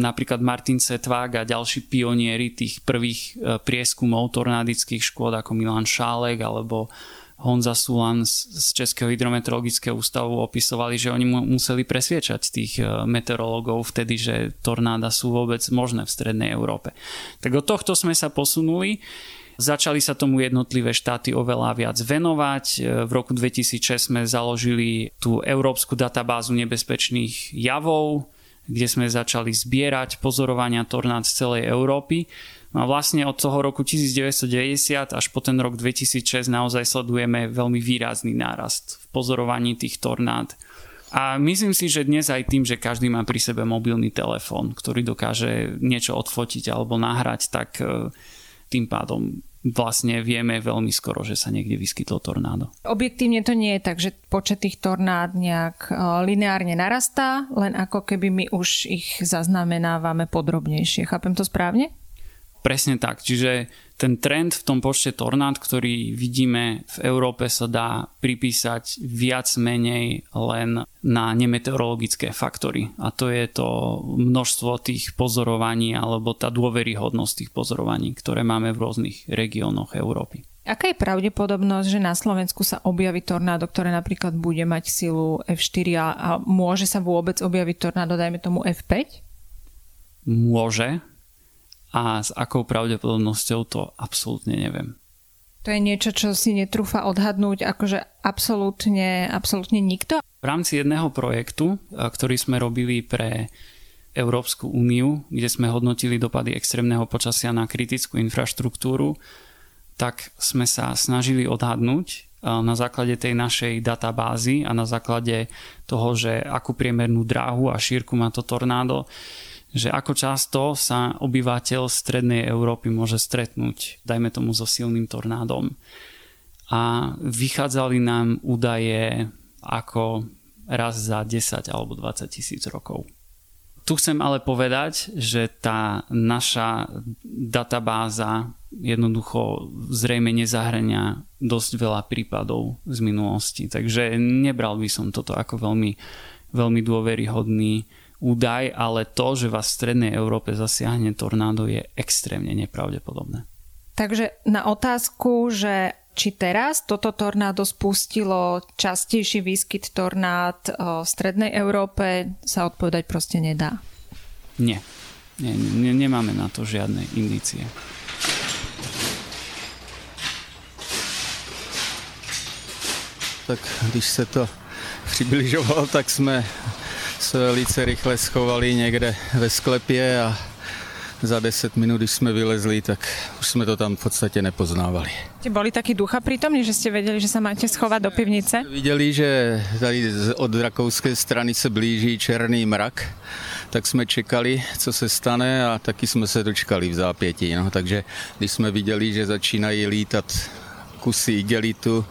napríklad Martin Setvák a ďalší pionieri tých prvých e, prieskumov tornádických škôd ako Milan Šálek alebo Honza Sulan z Českého hydrometeorologického ústavu opisovali, že oni museli presviečať tých e, meteorológov vtedy, že tornáda sú vôbec možné v strednej Európe. Tak od tohto sme sa posunuli Začali sa tomu jednotlivé štáty oveľa viac venovať. E, v roku 2006 sme založili tú európsku databázu nebezpečných javov, kde sme začali zbierať pozorovania tornád z celej Európy. No a vlastne od toho roku 1990 až po ten rok 2006 naozaj sledujeme veľmi výrazný nárast v pozorovaní tých tornád. A myslím si, že dnes aj tým, že každý má pri sebe mobilný telefón, ktorý dokáže niečo odfotiť alebo nahrať, tak e, tým pádom vlastne vieme veľmi skoro, že sa niekde vyskytlo tornádo. Objektívne to nie je tak, že počet tých tornád nejak e, lineárne narastá, len ako keby my už ich zaznamenávame podrobnejšie. Chápem to správne? Presne tak. Čiže ten trend v tom počte tornád, ktorý vidíme v Európe sa dá pripísať viac menej len na nemeteorologické faktory. A to je to množstvo tých pozorovaní alebo tá dôveryhodnosť tých pozorovaní, ktoré máme v rôznych regiónoch Európy. Aká je pravdepodobnosť, že na Slovensku sa objaví tornádo, ktoré napríklad bude mať silu F4 a, a môže sa vôbec objaviť tornádo, dajme tomu F5? Môže, a s akou pravdepodobnosťou to absolútne neviem. To je niečo, čo si netrúfa odhadnúť akože absolútne, absolútne nikto? V rámci jedného projektu, ktorý sme robili pre Európsku úniu, kde sme hodnotili dopady extrémneho počasia na kritickú infraštruktúru, tak sme sa snažili odhadnúť na základe tej našej databázy a na základe toho, že akú priemernú dráhu a šírku má to tornádo, že ako často sa obyvateľ strednej Európy môže stretnúť, dajme tomu so silným tornádom. A vychádzali nám údaje ako raz za 10 alebo 20 tisíc rokov. Tu chcem ale povedať, že tá naša databáza jednoducho zrejme nezahrania dosť veľa prípadov z minulosti. Takže nebral by som toto ako veľmi, veľmi dôveryhodný údaj, ale to, že vás v strednej Európe zasiahne tornádo je extrémne nepravdepodobné. Takže na otázku, že či teraz toto tornádo spustilo častejší výskyt tornád v strednej Európe, sa odpovedať proste nedá. Nie. Nie, nie nemáme na to žiadne indície. Tak když se to přibližovalo, tak jsme se velice rychle schovali někde ve sklepě a za 10 minút, když jsme vylezli, tak už jsme to tam v podstatě nepoznávali. Ste boli takí ducha prítomní, že ste vedeli, že sa máte schovať do pivnice? Viděli, že tady od rakouské strany se blíží černý mrak, tak jsme čekali, co se stane a taky jsme se dočkali v zápětí. No. Takže když jsme viděli, že začínají lítat kusy igelitu,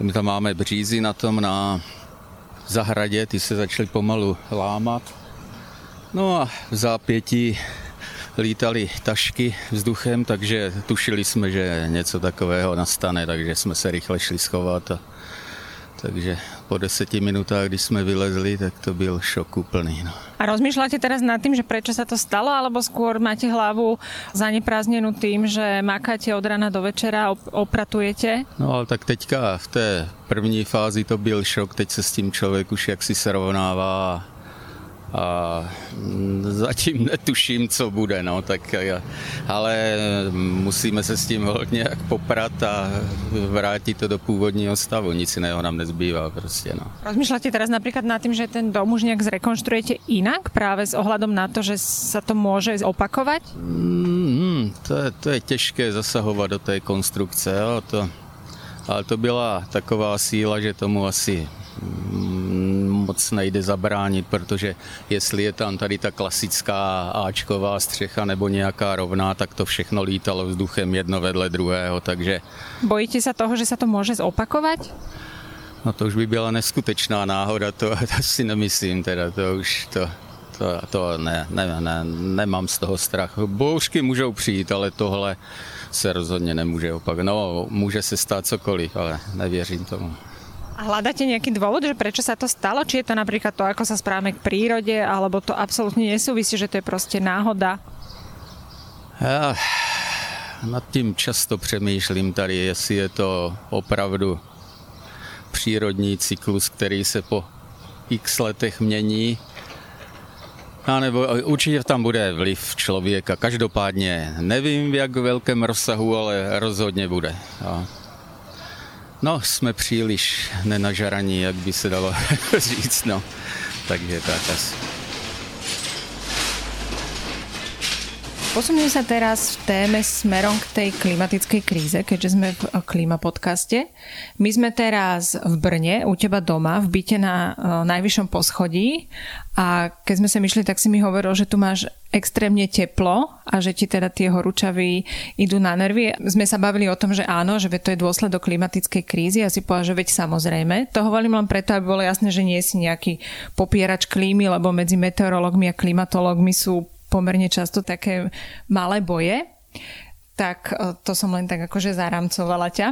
my tam máme břízy na tom, na zahradě, ty se začaly pomalu lámat. No a v zápětí lítali tašky vzduchem, takže tušili jsme, že něco takového nastane, takže jsme se rychle šli schovat. A, takže po deseti minutách, když jsme vylezli, tak to byl šok úplný. No. A rozmýšľate teraz nad tým, že prečo sa to stalo, alebo skôr máte hlavu zaneprázdnenú tým, že makáte od rana do večera, opratujete? No ale tak teďka v té první fázi to byl šok, teď se s tím člověk už jaksi srovnává a zatím netuším, co bude, no, tak, ale musíme se s tím hodně jak poprat a vrátit to do původního stavu, nic jiného nám nezbývá prostě, no. Rozmýšľate teraz napríklad nad tým, že ten dom už nejak zrekonštruujete inak práve s ohľadom na to, že sa to môže opakovať? Mm, to, je, to je těžké zasahovat do té konstrukce, jo, to, ale to byla taková síla, že tomu asi moc nejde zabránit, protože jestli je tam tady ta klasická Ačková střecha nebo nějaká rovná, tak to všechno lítalo vzduchem jedno vedle druhého, takže... Bojíte se toho, že se to může zopakovat? No to už by byla neskutečná náhoda, to asi nemyslím teda, to už to, to, to ne, ne, ne, nemám z toho strach. Bouřky můžou přijít, ale tohle se rozhodně nemůže opakovat. No, může se stát cokoliv, ale nevěřím tomu. A hľadáte nejaký dôvod, že prečo sa to stalo? Či je to napríklad to, ako sa správame k prírode, alebo to absolútne nesúvisí, že to je proste náhoda? Ja nad tím často přemýšlím tady, jestli je to opravdu přírodní cyklus, který se po x letech mění, a nebo určitě tam bude vliv člověka. Každopádně nevím, v jak velkém rozsahu, ale rozhodně bude. A No, jsme příliš nenažaraní, jak by se dalo říct, no. Takže tak asi. Posuniem sa teraz v téme smerom k tej klimatickej kríze, keďže sme v klíma podcaste. My sme teraz v Brne, u teba doma, v byte na uh, najvyššom poschodí a keď sme sa myšli, tak si mi hovoril, že tu máš extrémne teplo a že ti teda tie horúčavy idú na nervy. Sme sa bavili o tom, že áno, že to je dôsledok klimatickej krízy a si povedal, že veď samozrejme. To hovorím len preto, aby bolo jasné, že nie si nejaký popierač klímy, lebo medzi meteorológmi a klimatológmi sú pomerne často také malé boje. tak e, to som len tak akože zaramcovala ťa.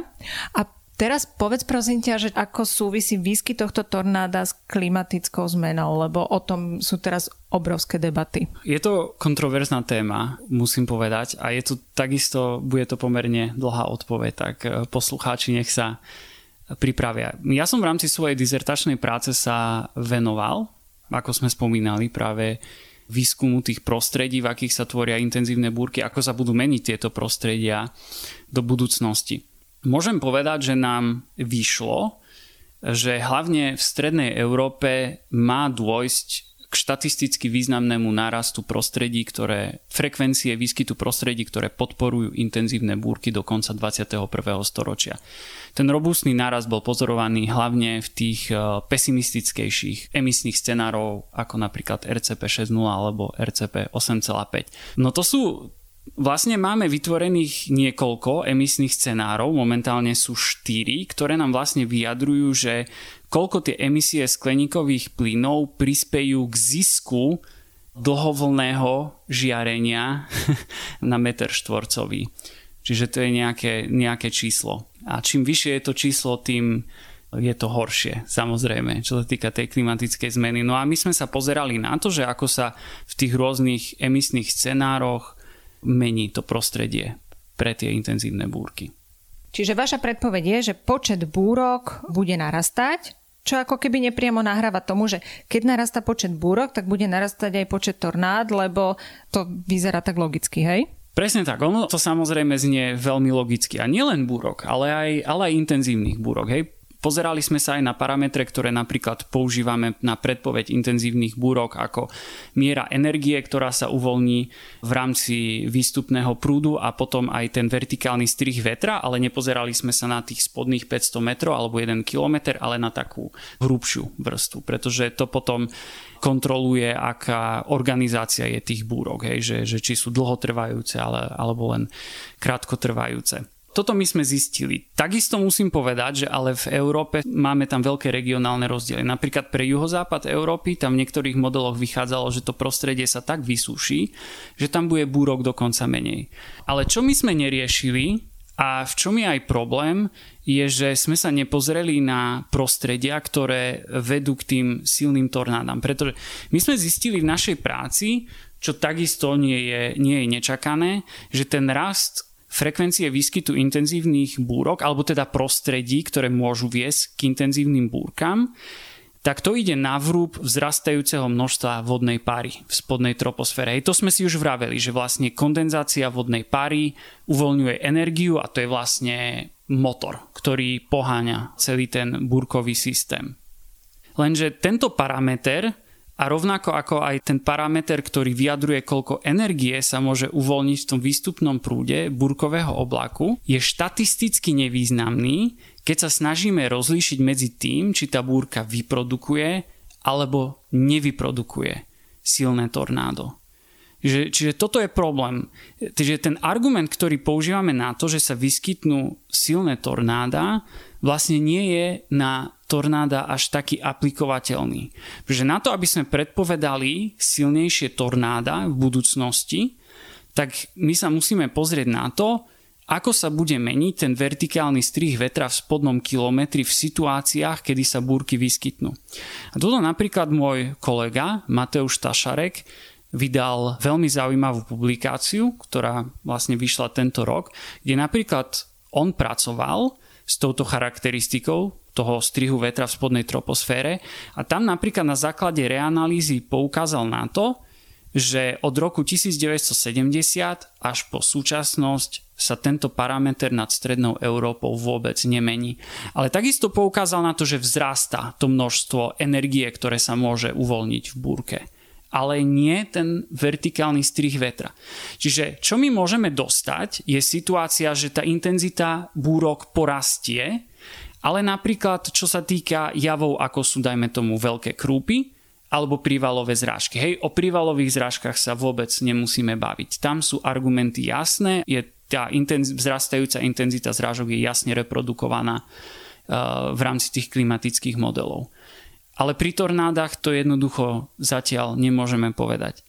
A Teraz povedz prosím ťa, že ako súvisí výsky tohto tornáda s klimatickou zmenou, lebo o tom sú teraz obrovské debaty. Je to kontroverzná téma, musím povedať, a je to takisto, bude to pomerne dlhá odpoveď, tak e, poslucháči nech sa pripravia. Ja som v rámci svojej dizertačnej práce sa venoval, ako sme spomínali, práve výskumu tých prostredí, v akých sa tvoria intenzívne búrky, ako sa budú meniť tieto prostredia do budúcnosti. Môžem povedať, že nám vyšlo, že hlavne v strednej Európe má dôjsť k štatisticky významnému nárastu prostredí, ktoré, frekvencie výskytu prostredí, ktoré podporujú intenzívne búrky do konca 21. storočia. Ten robustný nárast bol pozorovaný hlavne v tých eh, pesimistickejších emisných scenárov, ako napríklad RCP 6.0 alebo RCP 8.5. No to sú Vlastne máme vytvorených niekoľko emisných scenárov, momentálne sú štyri, ktoré nám vlastne vyjadrujú, že koľko tie emisie skleníkových plynov prispejú k zisku dlhovlného žiarenia na meter štvorcový. Čiže to je nejaké, nejaké číslo. A čím vyššie je to číslo, tým je to horšie, samozrejme, čo sa týka tej klimatickej zmeny. No a my sme sa pozerali na to, že ako sa v tých rôznych emisných scenároch mení to prostredie pre tie intenzívne búrky. Čiže vaša predpoveď je, že počet búrok bude narastať, čo ako keby nepriamo nahráva tomu, že keď narastá počet búrok, tak bude narastať aj počet tornád, lebo to vyzerá tak logicky, hej? Presne tak, ono to samozrejme znie veľmi logicky. A nielen búrok, ale aj, ale aj intenzívnych búrok. Hej. Pozerali sme sa aj na parametre, ktoré napríklad používame na predpoveď intenzívnych búrok ako miera energie, ktorá sa uvoľní v rámci výstupného prúdu a potom aj ten vertikálny strih vetra, ale nepozerali sme sa na tých spodných 500 metrov alebo 1 km, ale na takú hrubšiu vrstvu, pretože to potom kontroluje, aká organizácia je tých búrok, hej, že, že či sú dlhotrvajúce ale, alebo len krátkotrvajúce. Toto my sme zistili. Takisto musím povedať, že ale v Európe máme tam veľké regionálne rozdiely. Napríklad pre juhozápad Európy tam v niektorých modeloch vychádzalo, že to prostredie sa tak vysúši, že tam bude búrok dokonca menej. Ale čo my sme neriešili a v čom je aj problém, je, že sme sa nepozreli na prostredia, ktoré vedú k tým silným tornádam. Pretože my sme zistili v našej práci, čo takisto nie je, nie je nečakané, že ten rast frekvencie výskytu intenzívnych búrok, alebo teda prostredí, ktoré môžu viesť k intenzívnym búrkam, tak to ide na vrúb vzrastajúceho množstva vodnej pary v spodnej troposfére. Hej, to sme si už vraveli, že vlastne kondenzácia vodnej pary uvoľňuje energiu a to je vlastne motor, ktorý poháňa celý ten búrkový systém. Lenže tento parameter a rovnako ako aj ten parameter, ktorý vyjadruje, koľko energie sa môže uvoľniť v tom výstupnom prúde burkového oblaku, je štatisticky nevýznamný, keď sa snažíme rozlíšiť medzi tým, či tá búrka vyprodukuje alebo nevyprodukuje silné tornádo. Čiže, čiže toto je problém. Čiže ten argument, ktorý používame na to, že sa vyskytnú silné tornáda, vlastne nie je na tornáda až taký aplikovateľný. Pretože na to, aby sme predpovedali silnejšie tornáda v budúcnosti, tak my sa musíme pozrieť na to, ako sa bude meniť ten vertikálny strih vetra v spodnom kilometri v situáciách, kedy sa búrky vyskytnú. A toto napríklad môj kolega Mateusz Tašarek vydal veľmi zaujímavú publikáciu, ktorá vlastne vyšla tento rok, kde napríklad on pracoval s touto charakteristikou toho strihu vetra v spodnej troposfére a tam napríklad na základe reanalýzy poukázal na to, že od roku 1970 až po súčasnosť sa tento parameter nad strednou Európou vôbec nemení. Ale takisto poukázal na to, že vzrastá to množstvo energie, ktoré sa môže uvoľniť v búrke ale nie ten vertikálny strih vetra. Čiže čo my môžeme dostať je situácia, že tá intenzita búrok porastie, ale napríklad čo sa týka javov, ako sú dajme tomu veľké krúpy, alebo prívalové zrážky. Hej, o prívalových zrážkach sa vôbec nemusíme baviť. Tam sú argumenty jasné, je tá intenz- vzrastajúca intenzita zrážok je jasne reprodukovaná uh, v rámci tých klimatických modelov. Ale pri tornádach to jednoducho zatiaľ nemôžeme povedať.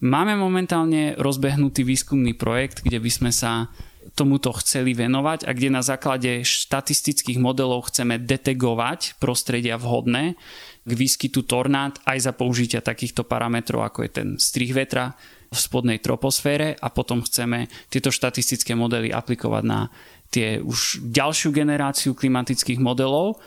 Máme momentálne rozbehnutý výskumný projekt, kde by sme sa tomuto chceli venovať a kde na základe štatistických modelov chceme detegovať prostredia vhodné k výskytu tornád aj za použitia takýchto parametrov, ako je ten strih vetra v spodnej troposfére a potom chceme tieto štatistické modely aplikovať na tie už ďalšiu generáciu klimatických modelov.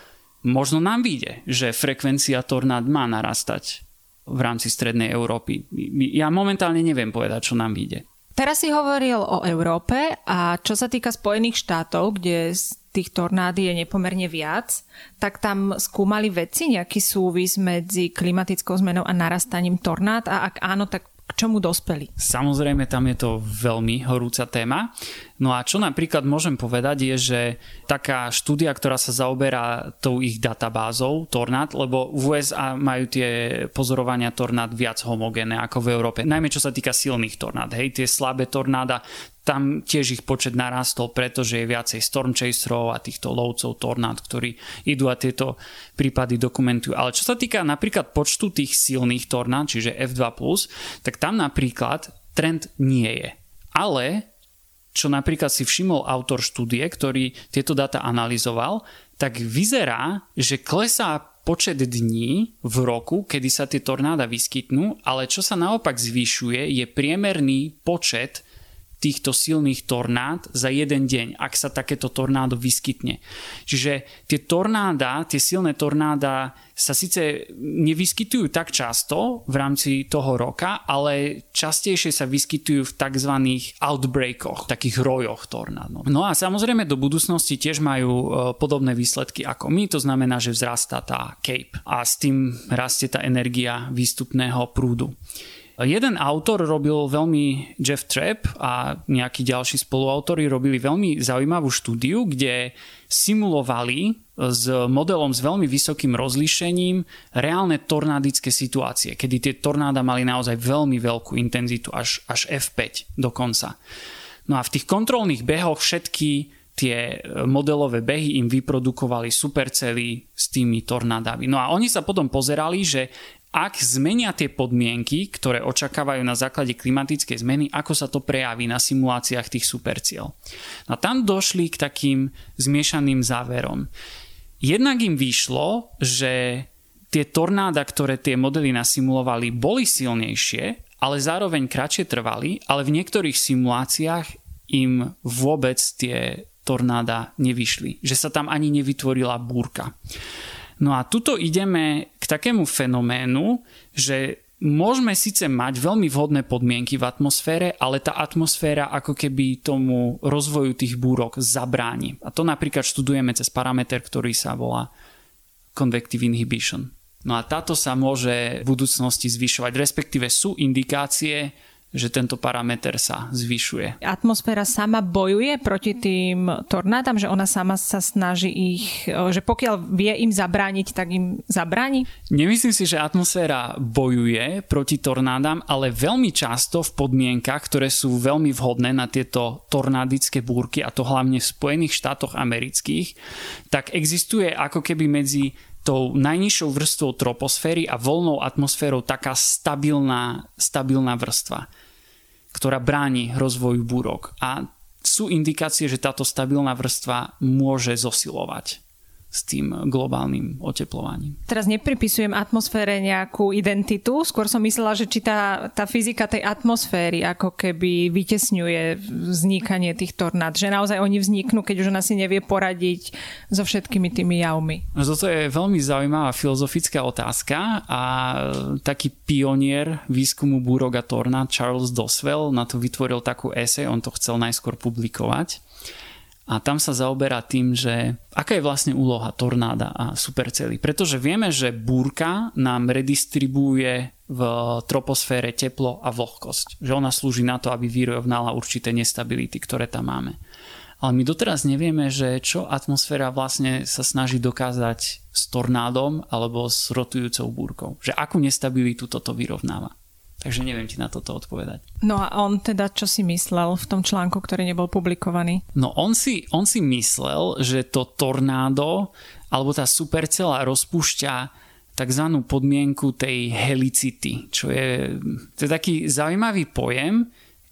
Možno nám vyjde, že frekvencia tornád má narastať v rámci strednej Európy. Ja momentálne neviem povedať, čo nám vyjde. Teraz si hovoril o Európe a čo sa týka Spojených štátov, kde tých tornád je nepomerne viac, tak tam skúmali vedci nejaký súvis medzi klimatickou zmenou a narastaním tornád a ak áno, tak k čomu dospeli? Samozrejme, tam je to veľmi horúca téma. No a čo napríklad môžem povedať je, že taká štúdia, ktorá sa zaoberá tou ich databázou tornád, lebo v USA majú tie pozorovania tornád viac homogénne ako v Európe, najmä čo sa týka silných tornád. Hej, tie slabé tornáda, tam tiež ich počet narastol, pretože je viacej storm chaserov a týchto lovcov tornád, ktorí idú a tieto prípady dokumentujú. Ale čo sa týka napríklad počtu tých silných tornád, čiže F2+, tak tam napríklad trend nie je. Ale čo napríklad si všimol autor štúdie, ktorý tieto data analyzoval, tak vyzerá, že klesá počet dní v roku, kedy sa tie tornáda vyskytnú, ale čo sa naopak zvyšuje, je priemerný počet týchto silných tornád za jeden deň, ak sa takéto tornádo vyskytne. Čiže tie tornáda, tie silné tornáda sa síce nevyskytujú tak často v rámci toho roka, ale častejšie sa vyskytujú v tzv. outbreakoch, takých rojoch tornád. No a samozrejme do budúcnosti tiež majú e, podobné výsledky ako my, to znamená, že vzrastá tá cape a s tým rastie tá energia výstupného prúdu. Jeden autor robil veľmi, Jeff Trapp a nejakí ďalší spoluautori robili veľmi zaujímavú štúdiu, kde simulovali s modelom s veľmi vysokým rozlíšením reálne tornádické situácie, kedy tie tornáda mali naozaj veľmi veľkú intenzitu, až, až F5 dokonca. No a v tých kontrolných behoch všetky tie modelové behy im vyprodukovali supercely s tými tornádami. No a oni sa potom pozerali, že ak zmenia tie podmienky, ktoré očakávajú na základe klimatickej zmeny, ako sa to prejaví na simuláciách tých superciel. No a tam došli k takým zmiešaným záverom. Jednak im vyšlo, že tie tornáda, ktoré tie modely nasimulovali, boli silnejšie, ale zároveň kratšie trvali, ale v niektorých simuláciách im vôbec tie tornáda nevyšli. Že sa tam ani nevytvorila búrka. No a tuto ideme k takému fenoménu, že môžeme síce mať veľmi vhodné podmienky v atmosfére, ale tá atmosféra ako keby tomu rozvoju tých búrok zabráni. A to napríklad študujeme cez parameter, ktorý sa volá convective inhibition. No a táto sa môže v budúcnosti zvyšovať, respektíve sú indikácie, že tento parameter sa zvyšuje. Atmosféra sama bojuje proti tým tornádam, že ona sama sa snaží ich, že pokiaľ vie im zabrániť, tak im zabráni? Nemyslím si, že atmosféra bojuje proti tornádam, ale veľmi často v podmienkach, ktoré sú veľmi vhodné na tieto tornádické búrky, a to hlavne v Spojených štátoch amerických, tak existuje ako keby medzi tou najnižšou vrstvou troposféry a voľnou atmosférou taká stabilná, stabilná vrstva, ktorá bráni rozvoju búrok. A sú indikácie, že táto stabilná vrstva môže zosilovať s tým globálnym oteplovaním. Teraz nepripisujem atmosfére nejakú identitu, skôr som myslela, že či tá, tá fyzika tej atmosféry ako keby vytesňuje vznikanie tých tornád, že naozaj oni vzniknú, keď už ona si nevie poradiť so všetkými tými javmi. No, toto je veľmi zaujímavá filozofická otázka a taký pionier výskumu búrok a tornád Charles Doswell na to vytvoril takú esej, on to chcel najskôr publikovať a tam sa zaoberá tým, že aká je vlastne úloha tornáda a supercely. Pretože vieme, že búrka nám redistribuje v troposfére teplo a vlhkosť. Že ona slúži na to, aby vyrovnala určité nestability, ktoré tam máme. Ale my doteraz nevieme, že čo atmosféra vlastne sa snaží dokázať s tornádom alebo s rotujúcou búrkou. Že akú nestabilitu toto vyrovnáva. Takže neviem ti na toto odpovedať. No a on teda čo si myslel v tom článku, ktorý nebol publikovaný? No on si, on si myslel, že to tornádo alebo tá supercela rozpúšťa tzv. podmienku tej helicity, čo je, to je taký zaujímavý pojem,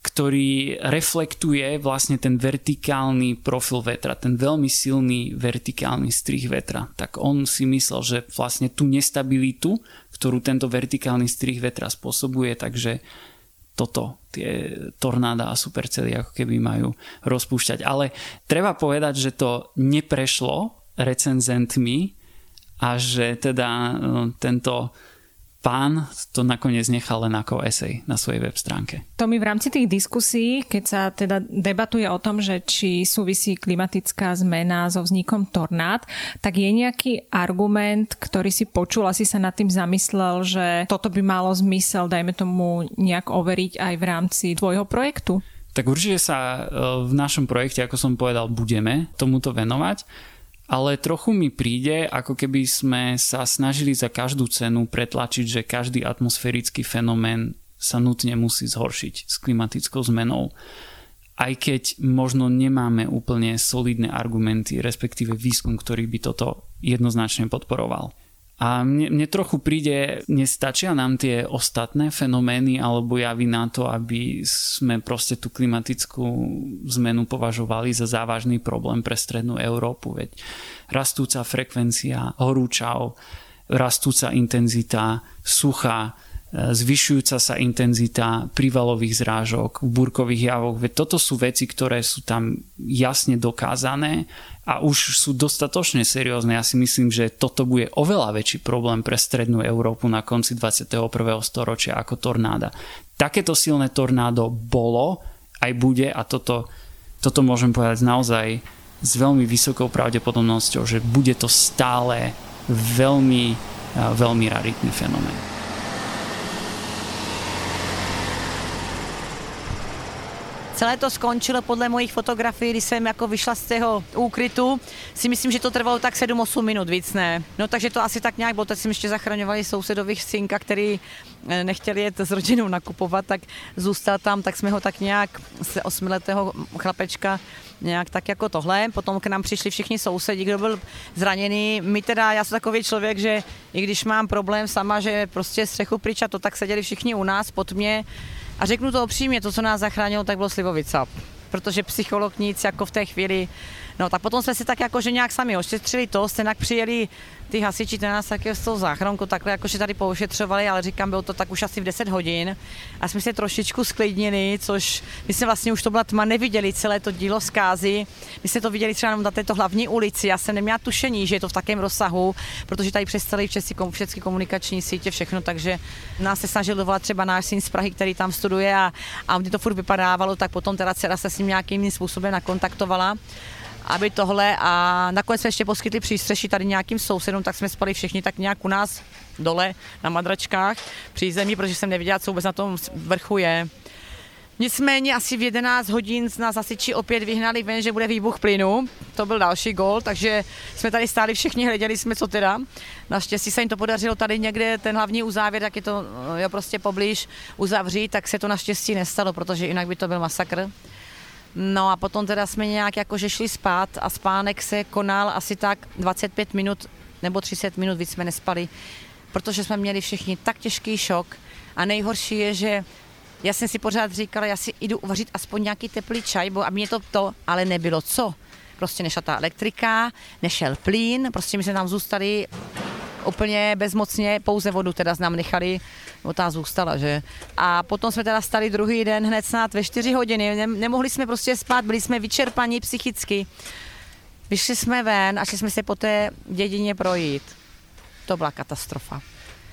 ktorý reflektuje vlastne ten vertikálny profil vetra, ten veľmi silný vertikálny strih vetra. Tak on si myslel, že vlastne tú nestabilitu, ktorú tento vertikálny strih vetra spôsobuje, takže toto, tie tornáda a supercely ako keby majú rozpúšťať. Ale treba povedať, že to neprešlo recenzentmi a že teda no, tento pán to nakoniec nechal len ako esej na svojej web stránke. To mi v rámci tých diskusí, keď sa teda debatuje o tom, že či súvisí klimatická zmena so vznikom tornád, tak je nejaký argument, ktorý si počul, asi sa nad tým zamyslel, že toto by malo zmysel, dajme tomu nejak overiť aj v rámci tvojho projektu? Tak určite sa e, v našom projekte, ako som povedal, budeme tomuto venovať ale trochu mi príde, ako keby sme sa snažili za každú cenu pretlačiť, že každý atmosférický fenomén sa nutne musí zhoršiť s klimatickou zmenou. Aj keď možno nemáme úplne solidné argumenty, respektíve výskum, ktorý by toto jednoznačne podporoval. A mne, mne trochu príde, nestačia nám tie ostatné fenomény alebo javy na to, aby sme proste tú klimatickú zmenu považovali za závažný problém pre strednú Európu. Veď rastúca frekvencia horúčav, rastúca intenzita sucha, zvyšujúca sa intenzita prívalových zrážok, burkových javok. Veď toto sú veci, ktoré sú tam jasne dokázané a už sú dostatočne seriózne. Ja si myslím, že toto bude oveľa väčší problém pre strednú Európu na konci 21. storočia ako tornáda. Takéto silné tornádo bolo, aj bude a toto, toto môžem povedať naozaj s veľmi vysokou pravdepodobnosťou, že bude to stále veľmi, veľmi raritný fenomén. Celé to skončilo podle mojich fotografií, když jsem jako vyšla z toho úkrytu. Si myslím, že to trvalo tak 7-8 minut, víc ne. No takže to asi tak nějak bylo. Teď jsme ještě zachraňovali sousedových synka, který eh, nechtěl jet s rodinou nakupovat, tak zůstal tam, tak jsme ho tak nějak z osmiletého chlapečka nějak tak jako tohle. Potom k nám přišli všichni sousedi, kdo byl zraněný. My teda, já jsem takový člověk, že i když mám problém sama, že prostě střechu pryč a to, tak seděli všichni u nás pod mě a řeknu to upřímně, to, co nás zachránilo, tak bylo slivovica. Protože psycholog nic jako v té chvíli No tak potom jsme si tak jakože nějak sami ošetřili to, stejnak přijeli ty hasiči, ten nás taky s tou záchrankou takhle jakože tady poušetřovali, ale říkám, bylo to tak už asi v 10 hodin a jsme se trošičku sklidnili, což my jsme vlastně už to byla tma neviděli celé to dílo zkázy. My jsme to viděli třeba na této hlavní ulici, já jsem neměla tušení, že je to v takém rozsahu, protože tady přestali všechny komunikační sítě, všechno, takže nás se snažil dovolat třeba náš syn z Prahy, který tam studuje a, a mě to furt vypadávalo, tak potom teda dcera se s ním nějakým způsobem nakontaktovala aby tohle a nakonec jsme ještě poskytli přístřeší tady nějakým sousedům, tak jsme spali všichni tak nějak u nás dole na madračkách při zemi, protože jsem nevěděla, co vůbec na tom vrchu je. Nicméně asi v 11 hodin z nás hasiči opět vyhnali ven, že bude výbuch plynu. To byl další gol, takže jsme tady stáli všichni, hleděli jsme, co teda. Naštěstí se jim to podařilo tady někde, ten hlavní uzávěr, jak je to jo, prostě poblíž uzavřít, tak se to naštěstí nestalo, protože jinak by to byl masakr. No a potom teda jsme nějak jakože šli spát a spánek se konal asi tak 25 minut nebo 30 minut, víc jsme nespali, protože jsme měli všichni tak těžký šok a nejhorší je, že já jsem si pořád říkala, já si jdu uvařit aspoň nějaký teplý čaj, bo a mě to to, ale nebylo co. Prostě nešla ta elektrika, nešel plyn, prostě my jsme tam zůstali úplně bezmocně, pouze vodu teda nám nechali, no ta zůstala, že. A potom jsme teda stali druhý den hned snad ve 4 hodiny, nemohli jsme prostě spát, byli jsme vyčerpaní psychicky. Vyšli jsme ven a šli jsme se po té dědině projít. To byla katastrofa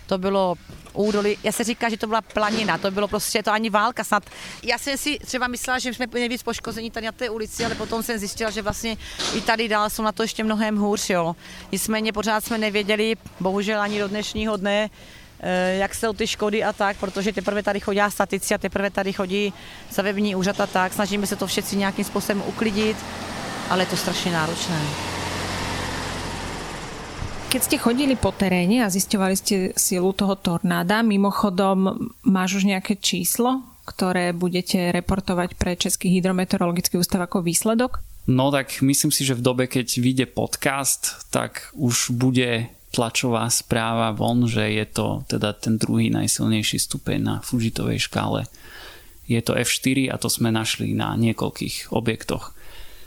to bylo údolí, já se říká, že to byla planina, to bylo prostě to ani válka snad. Já jsem si třeba myslela, že jsme nejvíc poškození tady na té ulici, ale potom jsem zjistila, že vlastně i tady dál jsou na to ještě mnohem hůř, jo. Nicméně pořád jsme nevěděli, bohužel ani do dnešního dne, eh, jak jsou ty škody a tak, protože teprve tady chodí statici a teprve tady chodí stavební úřad a tak. Snažíme se to všetci nějakým způsobem uklidit, ale je to strašně náročné. Keď ste chodili po teréne a zisťovali ste silu toho tornáda, mimochodom máš už nejaké číslo, ktoré budete reportovať pre Český hydrometeorologický ústav ako výsledok? No tak myslím si, že v dobe, keď vyjde podcast, tak už bude tlačová správa von, že je to teda ten druhý najsilnejší stupeň na Fujitovej škále je to F4 a to sme našli na niekoľkých objektoch.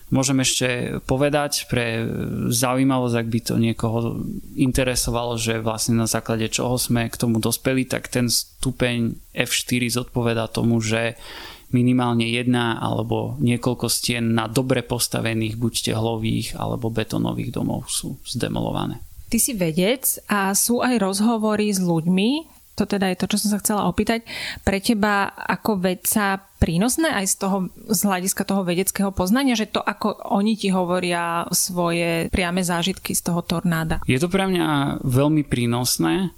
Môžem ešte povedať pre zaujímavosť, ak by to niekoho interesovalo, že vlastne na základe čoho sme k tomu dospeli, tak ten stupeň F4 zodpoveda tomu, že minimálne jedna alebo niekoľko stien na dobre postavených buď tehlových alebo betónových domov sú zdemolované. Ty si vedec a sú aj rozhovory s ľuďmi, to teda je to, čo som sa chcela opýtať. Pre teba ako vedca prínosné aj z toho, z hľadiska toho vedeckého poznania, že to ako oni ti hovoria svoje priame zážitky z toho tornáda? Je to pre mňa veľmi prínosné.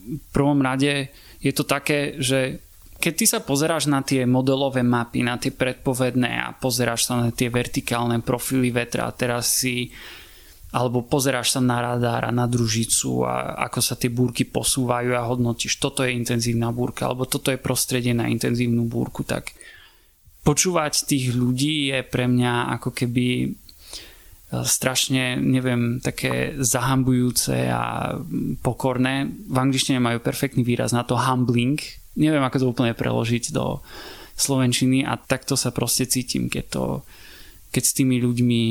V prvom rade je to také, že keď ty sa pozeráš na tie modelové mapy, na tie predpovedné a pozeráš sa na tie vertikálne profily vetra, teraz si alebo pozeráš sa na radár a na družicu a ako sa tie búrky posúvajú a hodnotíš, toto je intenzívna búrka, alebo toto je prostredie na intenzívnu búrku, tak počúvať tých ľudí je pre mňa ako keby e, strašne, neviem, také zahambujúce a pokorné. V angličtine majú perfektný výraz na to humbling. Neviem, ako to úplne preložiť do slovenčiny a takto sa proste cítim, keď, to, keď s tými ľuďmi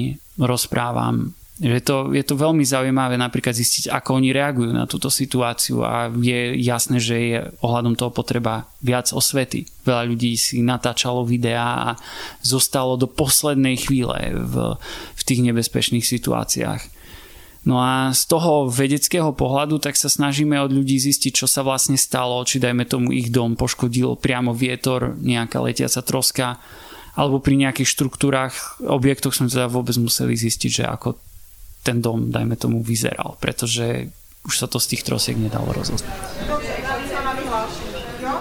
rozprávam je to, je to veľmi zaujímavé napríklad zistiť, ako oni reagujú na túto situáciu a je jasné, že je ohľadom toho potreba viac osvety. Veľa ľudí si natáčalo videá a zostalo do poslednej chvíle v, v tých nebezpečných situáciách. No a z toho vedeckého pohľadu tak sa snažíme od ľudí zistiť, čo sa vlastne stalo, či dajme tomu ich dom poškodil priamo vietor, nejaká letiaca troska, alebo pri nejakých štruktúrach, objektoch sme teda vôbec museli zistiť, že ako ten dom, dajme tomu, vyzeral, pretože už sa to z tých trosiek nedalo rozoznať.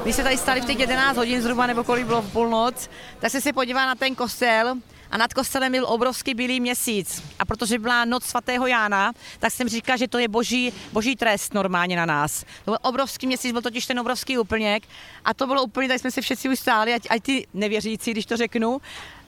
Když se tady stali v těch 11 hodin zhruba, nebo kolik bylo v půlnoc, tak se si podívá na ten kostel a nad kostelem byl obrovský bílý měsíc. A protože byla noc svatého Jána, tak jsem říkal, že to je boží, boží trest normálně na nás. To byl obrovský měsíc, byl totiž ten obrovský úplněk a to bylo úplně, tak jsme si všetci už stáli, ať, ať ty nevěřící, když to řeknu,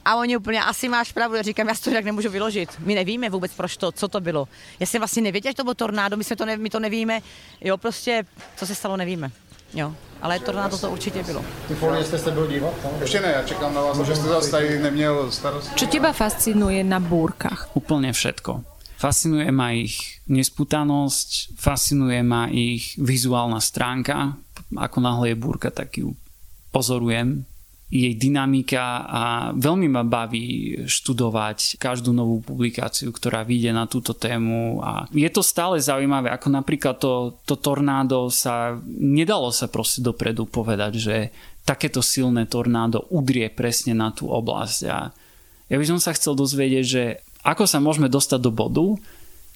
a oni úplně, asi máš pravdu, já říkám, já to tak nemůžu vyložit. My nevíme vůbec, proč to, co to bylo. Já jsem vlastně nevěděl, že to bylo tornádo, my, jsme to ne, my to nevíme, jo, prostě, co se stalo, nevíme. Jo, ale tornádo to určitě bylo. Ty folie jste se byl dívat? Ještě ne, já čekám na vás, že jste zase tady neměl starost. Čo teba fascinuje na búrkach? Úplne všetko. Fascinuje ma ich nesputanosť, fascinuje ma ich vizuálna stránka. Ako náhle je búrka, tak ju pozorujem jej dynamika a veľmi ma baví študovať každú novú publikáciu, ktorá vyjde na túto tému. A je to stále zaujímavé, ako napríklad to, to tornádo sa, nedalo sa proste dopredu povedať, že takéto silné tornádo udrie presne na tú oblasť. A ja by som sa chcel dozvedieť, že ako sa môžeme dostať do bodu,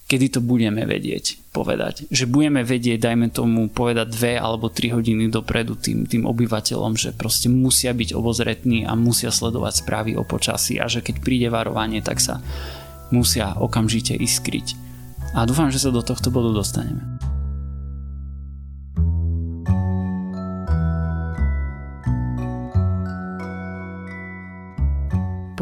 kedy to budeme vedieť povedať. Že budeme vedieť, dajme tomu, povedať dve alebo tri hodiny dopredu tým, tým obyvateľom, že proste musia byť obozretní a musia sledovať správy o počasí a že keď príde varovanie, tak sa musia okamžite iskriť. A dúfam, že sa do tohto bodu dostaneme.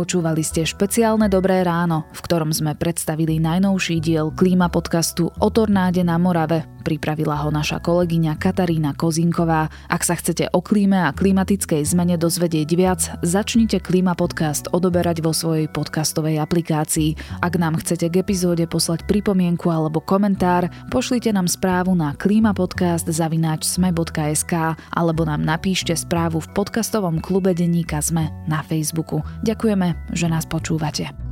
Počúvali ste špeciálne Dobré ráno, v ktorom sme predstavili najnovší diel klíma podcastu o tornáde na Morave. Pripravila ho naša kolegyňa Katarína Kozinková. Ak sa chcete o klíme a klimatickej zmene dozvedieť viac, začnite Klíma podcast odoberať vo svojej podcastovej aplikácii. Ak nám chcete k epizóde poslať pripomienku alebo komentár, pošlite nám správu na klimatpodcast.sme.sk alebo nám napíšte správu v podcastovom klube Denníka Sme na Facebooku. Ďakujeme, že nás počúvate.